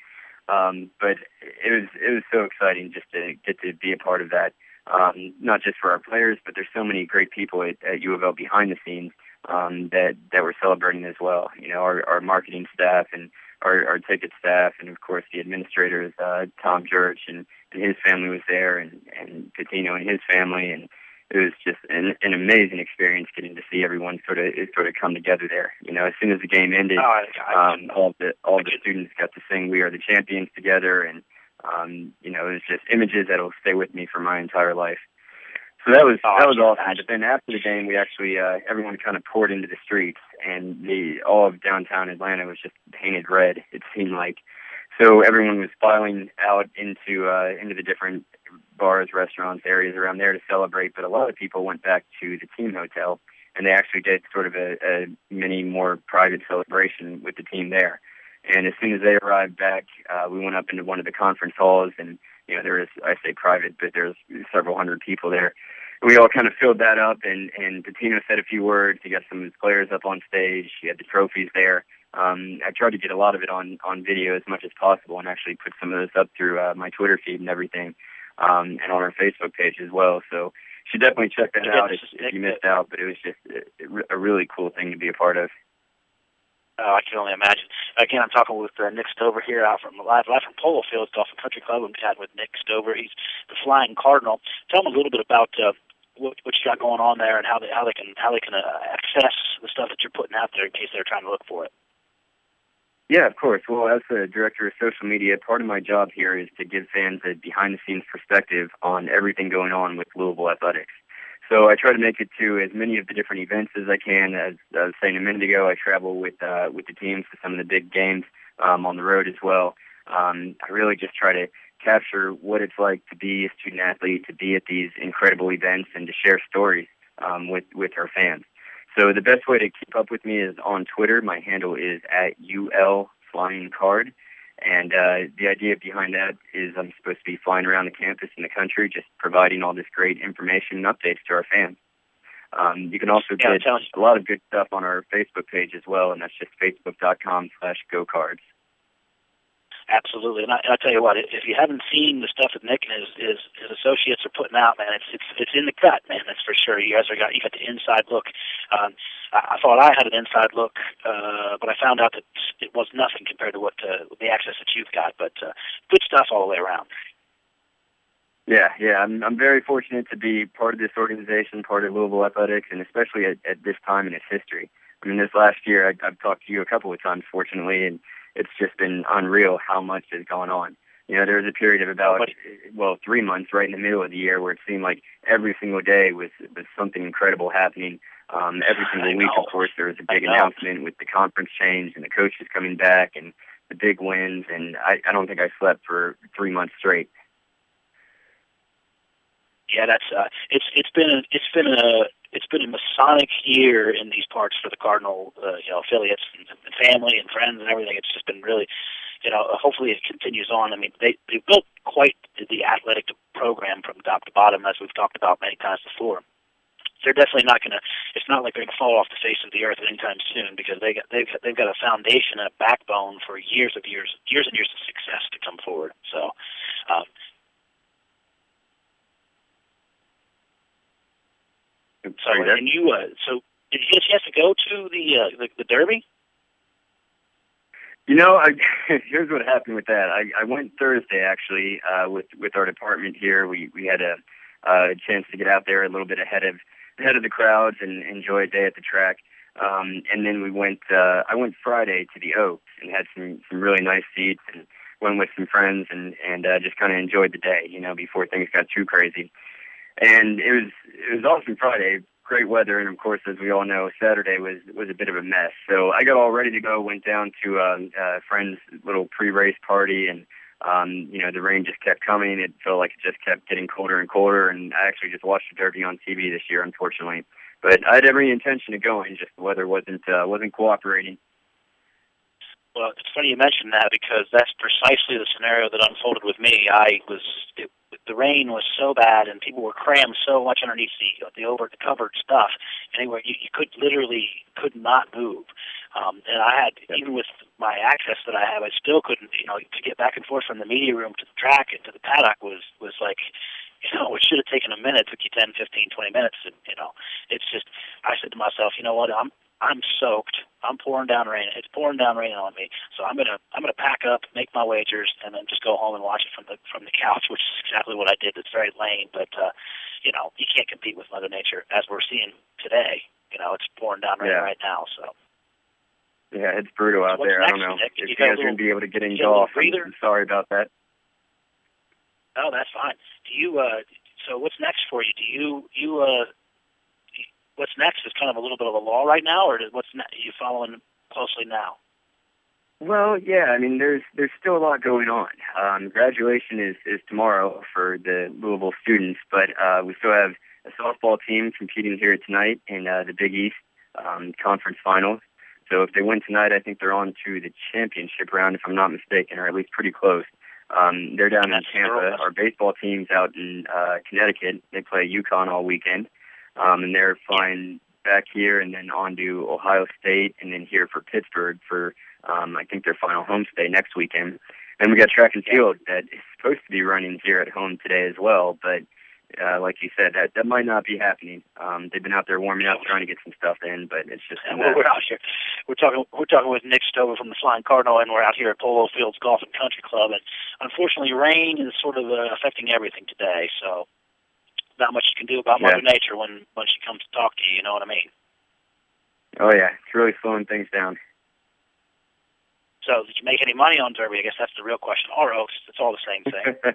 Um, but it was it was so exciting just to get to be a part of that um, not just for our players, but there's so many great people at, at U of L behind the scenes um, that that we're celebrating as well. You know, our, our marketing staff and our, our ticket staff, and of course the administrators, uh, Tom Jurich and, and his family was there, and and Pitino and his family, and it was just an, an amazing experience getting to see everyone sort of sort of come together there. You know, as soon as the game ended, Oh, I, I, um, all the all the students got to sing "We Are the Champions" together, and um, you know, it was just images that'll stay with me for my entire life. So that was that was awesome. But then after the game, we actually uh, everyone kind of poured into the streets, and the all of downtown Atlanta was just painted red. It seemed like so everyone was filing out into uh, into the different bars, restaurants, areas around there to celebrate. But a lot of people went back to the team hotel, and they actually did sort of a, a mini, more private celebration with the team there. And as soon as they arrived back, uh, we went up into one of the conference halls, and you know there was I say private, but there's several hundred people there, we all kind of filled that up, and and Pitino said a few words. He got some of his players up on stage. He had the trophies there. Um, I tried to get a lot of it on on video as much as possible, and actually put some of this up through uh, my Twitter feed and everything, um, and on our Facebook page as well. So you should definitely check that out if, if you missed out. But it was just a, a really cool thing to be a part of. Oh, I can only imagine. Again, I'm talking with uh, Nick Stover here out from live, live from Polo Fields Golf and Country Club. I'm chatting with Nick Stover. He's the Flying Cardinal. Tell them a little bit about uh, what, what you got going on there and how they how they can how they can uh, access the stuff that you're putting out there in case they're trying to look for it. Yeah, of course. Well, as the director of social media, part of my job here is to give fans a behind the scenes perspective on everything going on with Louisville athletics. So I try to make it to as many of the different events as I can. As I was saying a minute ago, I travel with uh, with the teams to some of the big games um, on the road as well. Um, I really just try to capture what it's like to be a student athlete, to be at these incredible events, and to share stories um, with with our fans. So the best way to keep up with me is on Twitter. My handle is at ul flying card. And uh, the idea behind that is I'm supposed to be flying around the campus and the country, just providing all this great information and updates to our fans. Um, you can also yeah, get a lot of good stuff on our Facebook page as well, and that's just facebook.com slash gocards. Absolutely, and I, I tell you what, if you haven't seen the stuff that Nick and his, his his associates are putting out, man, it's it's it's in the cut, man. That's for sure. You guys are got you got the inside look. Um, I, I thought I had an inside look, uh, but I found out that it was nothing compared to what uh, the access that you've got. But uh, good stuff all the way around. Yeah, yeah, I'm I'm very fortunate to be part of this organization, part of Louisville athletics, and especially at, at this time in its history. I mean, this last year, I, I've talked to you a couple of times, fortunately, and it's just been unreal how much has gone on. You know, there was a period of about well three months right in the middle of the year where it seemed like every single day was was something incredible happening. Um, every single week, of course, there was a big announcement with the conference change and the coaches coming back and the big wins. And I, I don't think I slept for three months straight. Yeah, that's uh, it's it's been a, it's been a it's been a Masonic year in these parts for the Cardinal, uh, you know, affiliates and, and family and friends and everything. It's just been really, you know, hopefully it continues on. I mean, they they built quite the athletic program from top to bottom, as we've talked about many times before. They're definitely not going to. It's not like they're going to fall off the face of the earth anytime soon because they got they've they've got a foundation and a backbone for years of years years and years of success to come forward. So. Um, Sorry, and you uh, so did you get a chance to go to the uh, the, the Derby? You know, I, here's what happened with that. I, I went Thursday actually uh, with with our department here. We we had a, uh, a chance to get out there a little bit ahead of ahead of the crowds and enjoy a day at the track. Um, and then we went. Uh, I went Friday to the Oaks and had some some really nice seats and went with some friends and and uh, just kind of enjoyed the day. You know, before things got too crazy and it was it was awesome Friday, great weather, and of course, as we all know, Saturday was was a bit of a mess. So I got all ready to go, went down to um, a friend's little pre-race party, and um, you know the rain just kept coming. It felt like it just kept getting colder and colder, and I actually just watched the Derby on TV this year, unfortunately. But I had every intention of going, just the weather wasn't uh, wasn't cooperating. Well, it's funny you mentioned that because that's precisely the scenario that unfolded with me. I was it, the rain was so bad and people were crammed so much underneath the the over the covered stuff. Anywhere you, you could literally could not move. Um, and I had even with my access that I have, I still couldn't. You know, to get back and forth from the media room to the track and to the paddock was was like you know, it should have taken a minute, took you 10, 15, 20 minutes. And, you know, it's just, I said to myself, you know what, I'm, I'm soaked. I'm pouring down rain. It's pouring down rain on me. So I'm gonna I'm gonna pack up, make my wagers, and then just go home and watch it from the from the couch, which is exactly what I did. It's very lame, but uh, you know you can't compete with Mother Nature as we're seeing today. You know it's pouring down rain yeah. right now. So yeah, it's brutal out so there. I don't know Nick? if you, you guys are gonna be able to get in golf. I'm sorry about that. Oh, that's fine. Do you? uh So what's next for you? Do you you uh what's next is kind of a little bit of a lull right now, or what's ne- are you following closely now? Well, yeah. I mean, there's there's still a lot going on. Um, graduation is is tomorrow for the Louisville students, but uh, we still have a softball team competing here tonight in uh, the Big East um, conference finals. So if they win tonight, I think they're on to the championship round, if I'm not mistaken, or at least pretty close. Um, they're down in Tampa. Our baseball team's out in uh, Connecticut. They play UConn all weekend, um, and they're flying back here and then on to Ohio State and then here for Pittsburgh for um, I think their final home stay next weekend. And we got track and field that is supposed to be running here at home today as well, but uh, like you said, that that might not be happening. Um, they've been out there warming up, trying to get some stuff in, but it's just And we're, we're out here. We're talking. We're talking with Nick Stover from the Flying Cardinal, and we're out here at Polo Fields Golf and Country Club. And unfortunately, rain is sort of uh, affecting everything today. So, not much you can do about Yeah. Mother Nature when when she comes to talk to you. You know what I mean? Oh yeah, it's really slowing things down. So, did you make any money on Derby? I guess that's the real question. Or Oaks, it's all the same thing.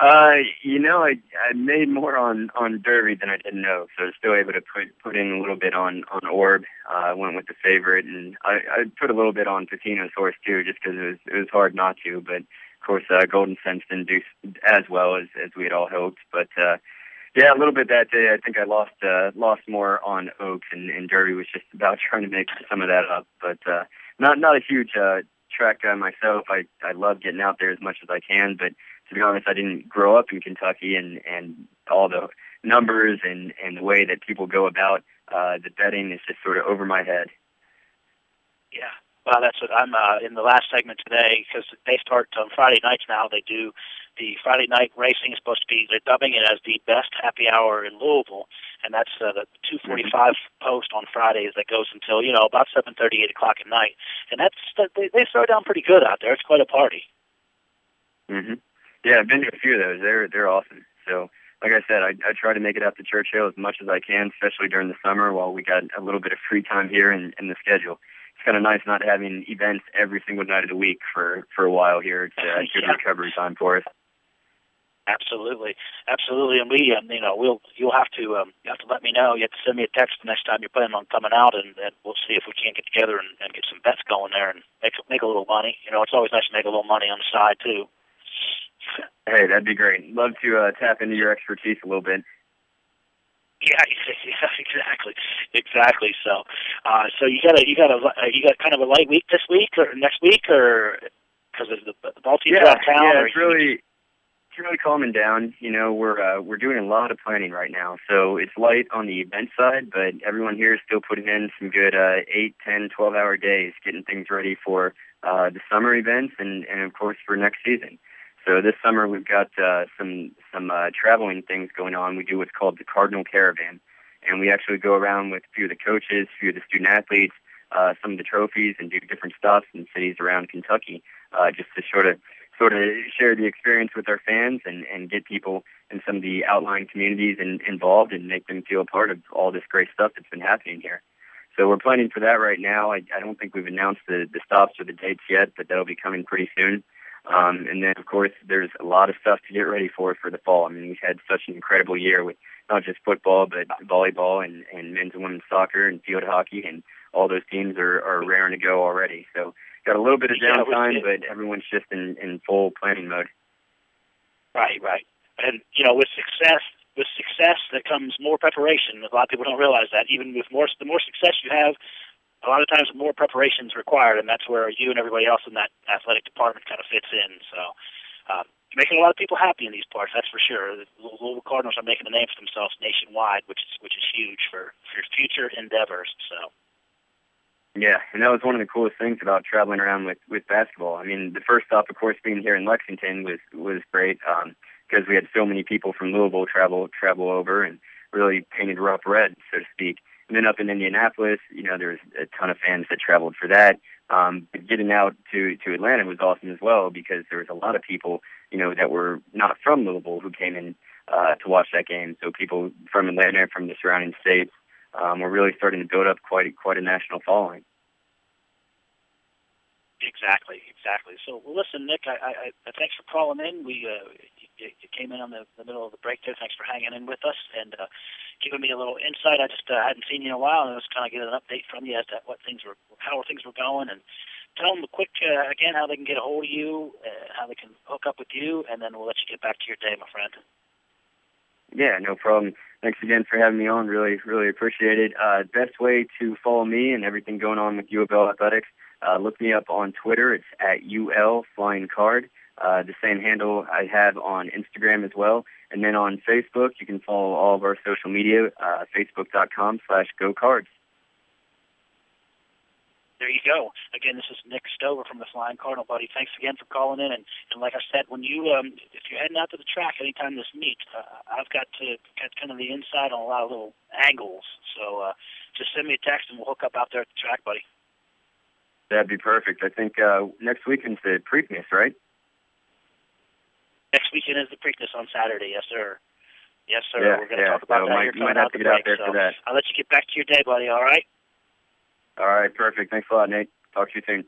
uh, you know, I I made more on on Derby than I did in Oaks, so I was still able to put put in a little bit on on Orb. Uh, I went with the favorite, and I I put a little bit on Pitino's horse too, just because it was it was hard not to. But of course, uh, Goldencents didn't do as well as as we had all hoped. But uh, yeah, a little bit that day. I think I lost uh, lost more on Oaks, and, and Derby was just about trying to make some of that up. But uh, not not a huge uh, track guy myself. I I love getting out there as much as I can, but to be honest, I didn't grow up in Kentucky, and and all the numbers and and the way that people go about uh, the betting is just sort of over my head. Yeah. Well, that's what I'm uh, in the last segment today because they start on Friday nights now. They do the Friday night racing is supposed to be they're dubbing it as the best happy hour in Louisville, and that's uh, the 2:45 post on Fridays that goes until you know about 7:30, 8 o'clock at night, and that's they they throw down pretty good out there. It's quite a party. hmm Yeah, I've been to a few of those. They're they're awesome. So, like I said, I I try to make it out to Churchill as much as I can, especially during the summer while we got a little bit of free time here in, in the schedule. It's kind of nice not having events every single night of the week for for a while here. It's uh, good Yeah. recovery time for us. Absolutely, absolutely, and we, um, you know, we'll you'll have to um, you have to let me know. You have to send me a text the next time you're planning on coming out, and, and we'll see if we can't get together and, and get some bets going there and make make a little money. You know, it's always nice to make a little money on the side too. Hey, that'd be great. Love to uh, tap into your expertise a little bit. Yeah, yeah, exactly, exactly. So, uh, so you got a you got a uh, you got kind of a light week this week or next week, or because of the, the ball teams yeah, out of town. yeah, it's really it's really calming down. You know, we're uh, we're doing a lot of planning right now, so it's light on the event side, but everyone here is still putting in some good uh, eight, ten, twelve hour days, getting things ready for uh, the summer events and and of course for next season. So this summer we've got uh, some some uh, traveling things going on. We do what's called the Cardinal Caravan, and we actually go around with a few of the coaches, a few of the student athletes, uh, some of the trophies, and do different stops in cities around Kentucky, uh, just to sort of sort of share the experience with our fans and, and get people in some of the outlying communities in, involved and make them feel a part of all this great stuff that's been happening here. So we're planning for that right now. I, I don't think we've announced the, the stops or the dates yet, but that'll be coming pretty soon. Um, and then, of course, there's a lot of stuff to get ready for for the fall. I mean, we've had such an incredible year with not just football, but volleyball and, and men's and women's soccer and field hockey, and all those teams are, are raring to go already. So got a little bit of downtime, but everyone's just in, in full planning mode. Right, right. And you know, with success, with success that comes more preparation. A lot of people don't realize that. Even with more, the more success you have, a lot of times more preparation is required, and that's where you and everybody else in that athletic department kind of fits in. So, uh, making a lot of people happy in these parts. That's for sure. The Louisville Cardinals are making a name for themselves nationwide, which is which is huge for for future endeavors. So. Yeah, and that was one of the coolest things about traveling around with with basketball. I mean, the first stop, of course, being here in Lexington was was great um, because we had so many people from Louisville travel travel over and really painted rough red, so to speak. And then up in Indianapolis, you know, there was a ton of fans that traveled for that. Um, but getting out to to Atlanta was awesome as well because there was a lot of people, you know, that were not from Louisville who came in uh, to watch that game. So people from Atlanta, from the surrounding states, um, we're really starting to build up quite quite a national following. Exactly, exactly. So, well, listen, Nick, I, I, I thanks for calling in. We uh, you, you came in on the, the middle of the break there. Thanks for hanging in with us and uh, giving me a little insight. I just uh, hadn't seen you in a while, and I was kind of getting an update from you as to what things were, how things were going, and tell them quick uh, again how they can get a hold of you, uh, how they can hook up with you, and then we'll let you get back to your day, my friend. Yeah, no problem. Thanks again for having me on. Really, really appreciate it. Uh, best way to follow me and everything going on with U of L Athletics, uh, look me up on Twitter. It's at UL Flying Card. Uh, the same handle I have on Instagram as well. And then on Facebook, you can follow all of our social media, uh, facebook.com slash go cards. There you go. Again, this is Nick Stover from the Flying Cardinal, buddy. Thanks again for calling in. And, and like I said, when you um, if you're heading out to the track anytime this meets, uh, I've got to get kind of the inside on a lot of little angles. So uh, just send me a text and we'll hook up out there at the track, buddy. That'd be perfect. I think uh, next weekend's the Preakness, right? Next weekend is the Preakness on Saturday. Yes, sir. Yes, sir. Yeah, We're going to yeah. talk about So that might- here coming might have out to the get out break. there so for that. I'll let you get back to your day, buddy. All right. All right, perfect. Thanks a lot, Nate. Talk to you soon.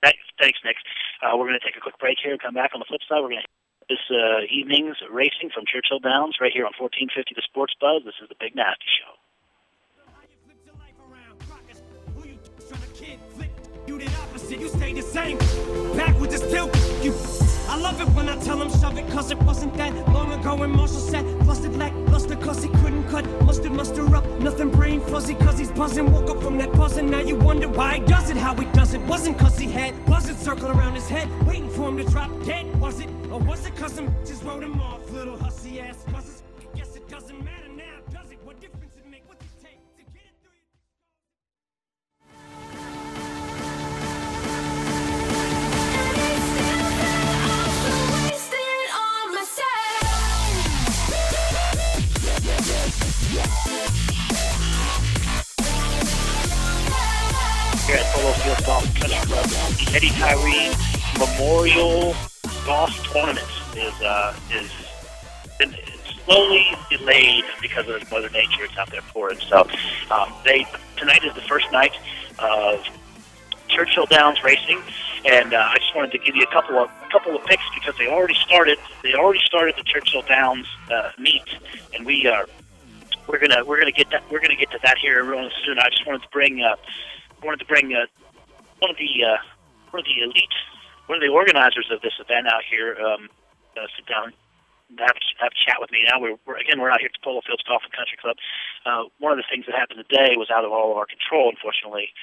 Thanks, thanks Nick. Uh, we're going to take a quick break here and come back on the flip side. We're going to this uh, evening's racing from Churchill Downs right here on 1450 The Sports Buzz. This is the Big Nasty Show. You did opposite, you stayed the same. Back with the still you. I love it when I tell him shove it, cause it wasn't that long ago when Marshall said, busted black, luster, cause he couldn't cut. Mustard, muster up, nothing brain fuzzy, cause he's buzzing. Woke up from that buzzing, now you wonder why he does it, how he does it. Wasn't cause he had buzzard circling around his head, waiting for him to drop dead. Was it, or was it cause some just wrote him off, little hussy ass? Polo Field Golf Club. Eddie Tyree Memorial Golf Tournament is uh, is been slowly delayed because of Mother Nature. It's out there for it. So um, they tonight is the first night of Churchill Downs Racing, and uh, I just wanted to give you a couple of couple of picks because they already started. They already started the Churchill Downs uh, meet, and we are we're gonna we're gonna get that we're gonna get to that here real soon. I just wanted to bring uh, wanted to bring uh, one of the uh, one of the elite one of the organizers of this event out here um, uh, sit down have have a chat with me now. We're, we're again we're out here at the Polo Fields Golf and Country Club. Uh, one of the things that happened today was out of all of our control, unfortunately.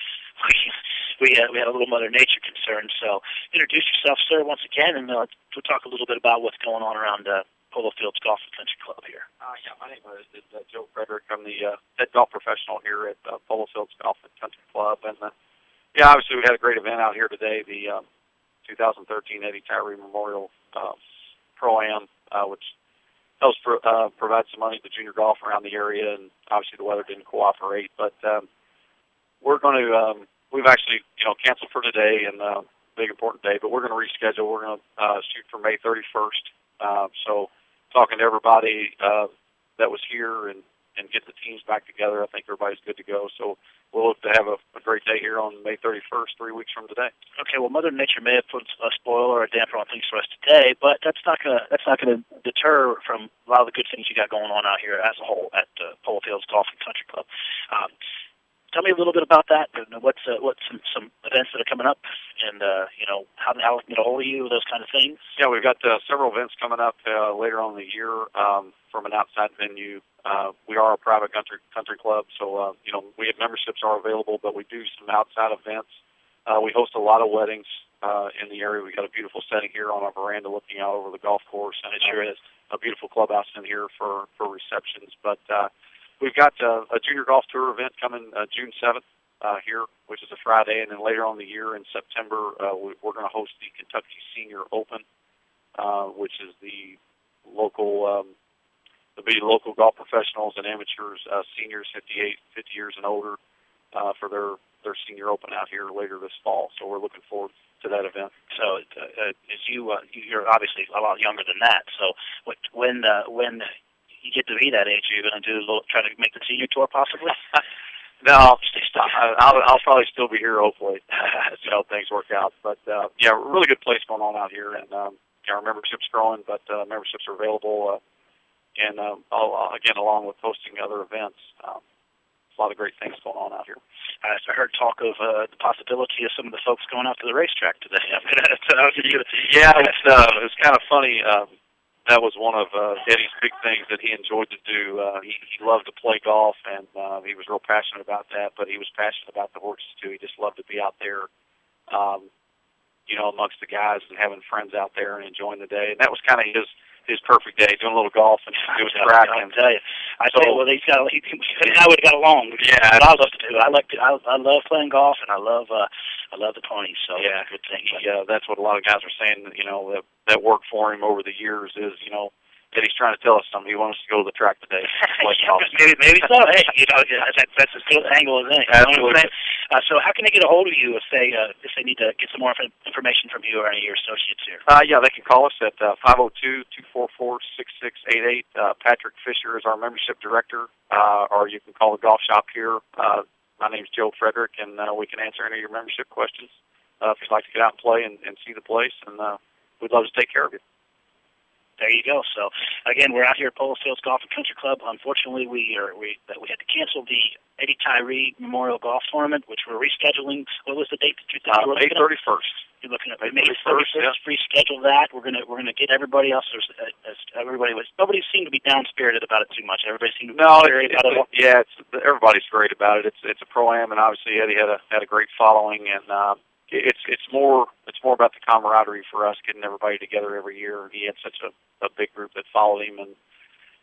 We we, uh, we had a little Mother Nature concern. So introduce yourself, sir, once again, and uh, we'll talk a little bit about what's going on around uh, Polo Fields Golf and Country Club here. Uh, yeah, my name is, uh, Joe Frederick. I'm the uh, head golf professional here at uh, Polo Fields Golf and Country Club. And uh, yeah, obviously we had a great event out here today, the um, 2013 Eddie Tyree Memorial uh, Pro Am, uh, which helps pro- uh, provide some money to junior golf around the area. And obviously the weather didn't cooperate, but um, we're going to um, we've actually you know canceled for today and uh, big important day, but we're going to reschedule. We're going to uh, shoot for May 31st. Uh, so talking to everybody uh, that was here and and get the teams back together. I think everybody's good to go. So we'll look to have a, a great day here on May 31st, three weeks from today. Okay, well, Mother Nature may have put a spoiler or a damper on things for us today, but that's not gonna that's not gonna deter from a lot of the good things you got going on out here as a whole at uh, Polo Fields Golf and Country Club. Um, tell me a little bit about that. And what's uh, what's some, some events that are coming up, and uh, you know how how we can get a hold of you, those kind of things. Yeah, we've got uh, several events coming up uh, later on in the year um, from an outside venue. Uh, we are a private country country club, so uh, you know we have memberships are available, but we do some outside events. Uh, we host a lot of weddings uh, in the area. We got a beautiful setting here on our veranda, looking out over the golf course, and it sure is a beautiful clubhouse in here for for receptions. But uh, we've got uh, a junior golf tour event coming uh, June seventh uh, here, which is a Friday, and then later on the year in September uh, we, we're going to host the Kentucky Senior Open, uh, which is the local. Um, There'll be local golf professionals and amateurs, uh, seniors 58, 50 years and older, uh, for their their senior open out here later this fall. So we're looking forward to that event. So, uh, uh, as you uh, you're obviously a lot younger than that. So, when uh, when you get to be that age, you're going to do a little, try to make the senior tour possibly. No, I- I'll, I'll probably still be here hopefully. see how things work out. But uh, yeah, really good place going on out here, and um, yeah, our membership's growing, but uh, memberships are available. Uh, and um, I'll, again, along with hosting other events, um, a lot of great things going on out here. Uh, so I heard talk of uh, the possibility of some of the folks going out to the racetrack today. I mean, that's, I was just gonna, Yeah, it's uh, it's kind of funny. Um, that was one of uh, Eddie's big things that he enjoyed to do. Uh, he he loved to play golf, and uh, he was real passionate about that. But he was passionate about the horses too. He just loved to be out there. Um, you know, amongst the guys and having friends out there and enjoying the day. And that was kind of his his perfect day, doing a little golf and it was I cracking. tell you, I So- tell you, well, he's got. He, he, he and I would have got along. Yeah, I love to do. I like to. I, I love playing golf, and I love. uh I love the ponies. So Yeah. good thing. But, Yeah, that's what a lot of guys are saying. You know, that that worked for him over the years is, you know, that he's trying to tell us something. He wants us to go to the track today. Yeah, maybe, maybe so. Hey, you know, yeah, that's that's as good an angle as any. You know what I'm Absolutely. saying? Uh, so, how can they get a hold of you if they uh, if they need to get some more inf- information from you or any of your associates here? Uh, yeah, they can call us at uh, 502-244-6688. Uh, Patrick Fisher is our membership director, uh, or you can call the golf shop here. Uh, my name's Joe Frederick, and uh, we can answer any of your membership questions uh, if you'd like to get out and play and, and see the place. And uh, we'd love to take care of you. There you go. So again, we're out here at Polo Fields Golf and Country Club. Unfortunately, we are we we had to cancel the Eddie Tyree Memorial Golf Tournament, which we're rescheduling. What was the date that you thought Uh, May 31st. You're looking at May May 31st, 31st. yeah. Reschedule that. We're gonna we're gonna get everybody else. There's, uh, as everybody was nobody seemed to be down spirited about it too much. Everybody seemed to be No, it, about it. it, yeah, it's everybody's great about it. It's it's a pro am, and obviously Eddie had a had a great following, and uh, it's it's more it's more about the camaraderie for us getting everybody together every year. He had such a a big group that followed him, and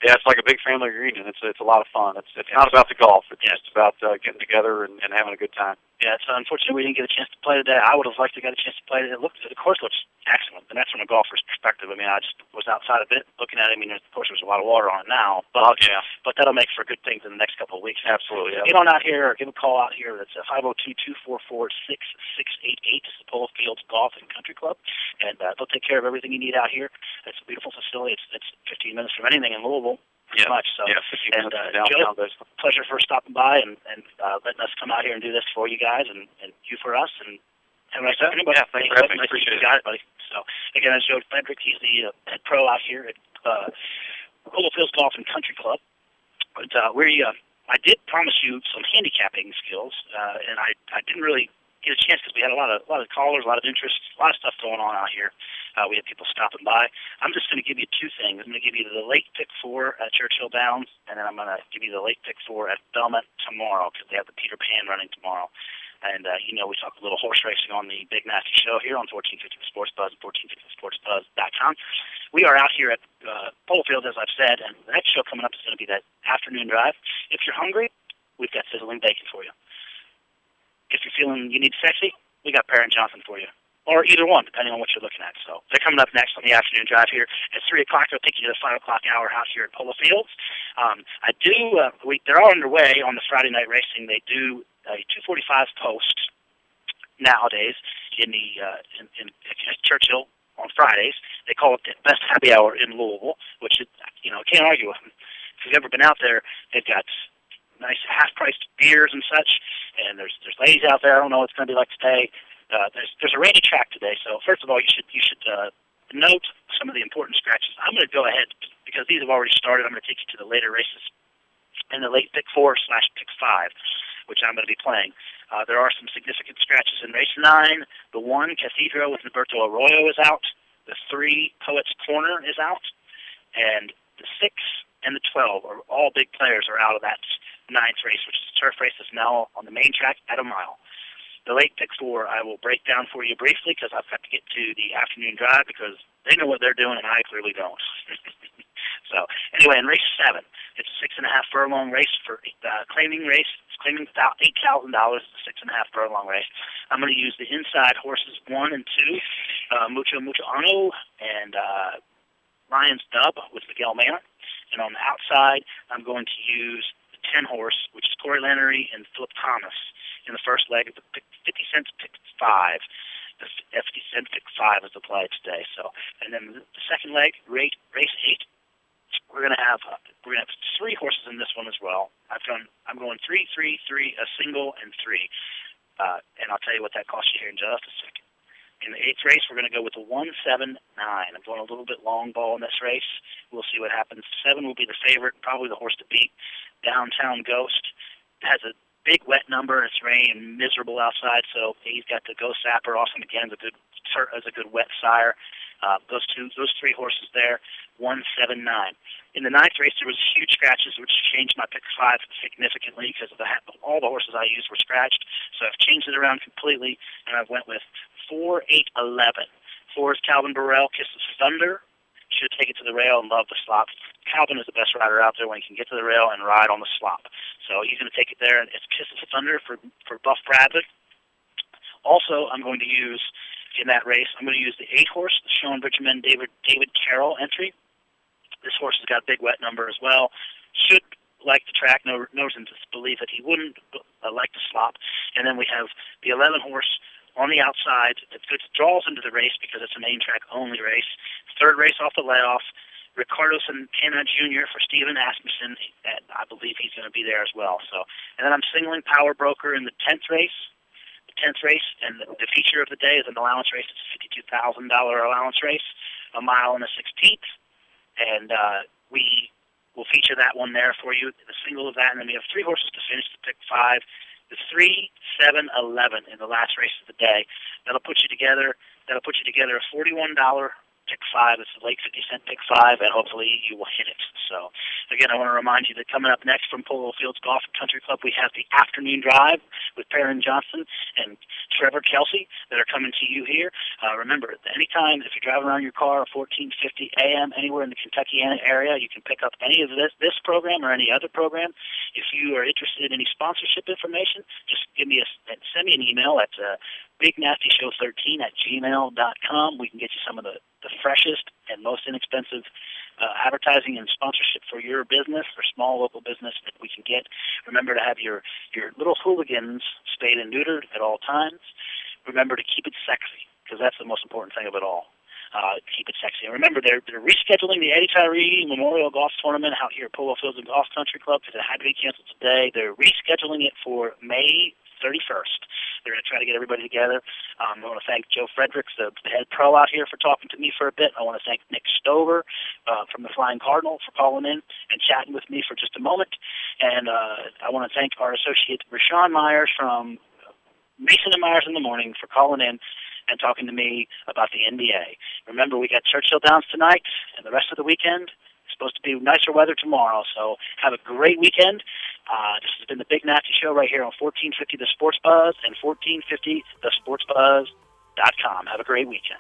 yeah, it's like a big family reunion. It's it's a lot of fun. It's it's not about the golf. It's just about uh, getting together and, and having a good time. Yeah, it's unfortunate we didn't get a chance to play today. I would have liked to get a chance to play. It looked, the course looks excellent, and that's from a golfer's perspective. I mean, I just was outside a bit looking at it. I mean, of course, there's a lot of water on it now, but Oh, yeah, but that'll make for good things in the next couple of weeks. absolutely. Yeah. Get on out here or give a call out here. That's five zero two two four four six six eight eight. It's the Polo Fields Golf and Country Club, and uh, they'll take care of everything you need out here. It's a beautiful facility. It's it's 15 minutes from anything in Louisville, Yeah. much. So 15 and, uh, downtown, Joe, basically. pleasure for stopping by and and uh, letting us come out here and do this for you guys and and you for us and. Have a nice Yeah, afternoon, yeah, thanks for having me. Nice Appreciate you. it. Got it, buddy. So again, that's Joe Frederick. He's the uh, head pro out here at uh, Fields Golf and Country Club. But uh, we, uh, I did promise you some handicapping skills, uh, and I, I didn't really get a chance because we had a lot of a lot of callers, a lot of interest, a lot of stuff going on out here. Uh, we had people stopping by. I'm just going to give you two things. I'm going to give you the late pick four at Churchill Downs, and then I'm going to give you the late pick four at Belmont tomorrow because they have the Peter Pan running tomorrow. And uh, you know, we talk a little horse racing on the Big Nasty Show here on 1450 Sports Buzz and 1450sportsbuzz.com. We are out here at uh, Polo Field, as I've said, and the next show coming up is going to be that afternoon drive. If you're hungry, we've got sizzling bacon for you. If you're feeling you need sexy, we got Perrin Johnson for you. Or either one, depending on what you're looking at. So they're coming up next on the afternoon drive here at three o'clock. They'll take you to the five o'clock hour house here at Polo Fields. Um, I do. Uh, we, they're all underway on the Friday night racing. They do a 245 post nowadays in the uh, in, in at Churchill on Fridays. They call it the best happy hour in Louisville, which is you know can't argue with them. If you've ever been out there, they've got nice half-priced beers and such, and there's there's ladies out there. I don't know what it's going to be like today. Uh, there's there's a rainy track today, so first of all, you should you should uh, note some of the important scratches. I'm going to go ahead because these have already started. I'm going to take you to the later races in the late pick four slash pick five, which I'm going to be playing. Uh, there are some significant scratches in race nine. The one Cathedral with Roberto Arroyo is out. The three Poets Corner is out, and the six and the twelve are all big players are out of that ninth race, which is a turf race that's now on the main track at a mile. The late pick four I will break down for you briefly because I've got to get to the afternoon drive because they know what they're doing and I clearly don't. so anyway, in race seven, it's a six and a half furlong race for uh, claiming race. It's claiming eight thousand dollars. It's a six and a half furlong race. I'm going to use the inside horses one and two, uh, Mucho Mucho Ano and uh, Ryan's Dub with Miguel Mena, and on the outside I'm going to use the ten horse, which is Corey Lanerie and Philip Thomas in the first leg of the 50 cents pick five. The 50 cent pick five is applied today. So, and then the second leg, rate race eight. We're gonna have uh, we're gonna have three horses in this one as well. I've done I'm going three, three, three, a single, and three. Uh, and I'll tell you what that costs you here in just a second. In the eighth race, we're going to go with the one, seven, nine. I'm going a little bit long ball in this race. We'll see what happens. Seven will be the favorite, probably the horse to beat. Downtown Ghost has a big wet number. It's raining miserable outside, so he's got the Ghostzapper. Awesome again, is a good as a good wet sire. Uh, those two, those three horses there, one, seven, nine. In the ninth race, there was huge scratches, which changed my pick five significantly because of the all the horses I used were scratched. So I've changed it around completely, and I went with four eight eleven. Four is Calvin Borel, Kisses Thunder. Should take it to the rail and love the slop. Calvin is the best rider out there when he can get to the rail and ride on the slop. So he's going to take it there, and it's Kisses Thunder for for Buff Bradley. Also, I'm going to use in that race. I'm going to use the eight horse, the Shaun Bridgmohan David David Carroll entry. This horse has got a big wet number as well. Should like the track. No, no reason to believe that he wouldn't uh, like the slop. And then we have the 11 horse on the outside that draws into the race because it's a main track only race. Third race off the layoff. Ricardo Santana Jr. for Steven Asmussen, and I believe he's going to be there as well. So, and then I'm singling Power Broker in the tenth race. The tenth race, and the, the feature of the day is an allowance race. It's a fifty-two thousand dollar allowance race, a mile and a sixteenth, and uh, we will feature that one there for you. The single of that, and then we have three horses to finish the pick five. The three, seven, eleven in the last race of the day. That'll put you together. That'll put you together a forty-one dollar pick five. It's the late 50 cent pick five, and hopefully you will hit it. So, again, I want to remind you that coming up next from Polo Fields Golf Country Club, we have the afternoon drive with Perrin Johnson and Trevor Kelsey that are coming to you here. Uh, remember, anytime if you're driving around your car 1450 a.m. anywhere in the Kentucky area, you can pick up any of this this program or any other program. If you are interested in any sponsorship information, just give me a send me an email at uh, bignastyshow13 at gmail.com. We can get you some of the, the freshest and most inexpensive uh, advertising and sponsorship for your business or small local business that we can get. Remember to have your, your little hooligans spayed and neutered at all times. Remember to keep it sexy because that's the most important thing of it all. Uh, keep it sexy. And remember, they're, they're rescheduling the Eddie Tyree Memorial Golf Tournament out here at Polo Fields and Golf Country Club because it had to be canceled today. They're rescheduling it for May 31st. They're going to try to get everybody together. Um, I want to thank Joe Fredericks, the head pro out here, for talking to me for a bit. I want to thank Nick Stover uh, from the Flying Cardinal for calling in and chatting with me for just a moment. And uh, I want to thank our associate Raashaan Myers from Mason and Myers in the morning for calling in and talking to me about the NBA. Remember, we got Churchill Downs tonight and the rest of the weekend. Supposed to be nicer weather tomorrow, so have a great weekend. Uh, this has been the Big Nasty Show right here on 1450 The Sports Buzz and 1450thesportsbuzz.com. Have a great weekend.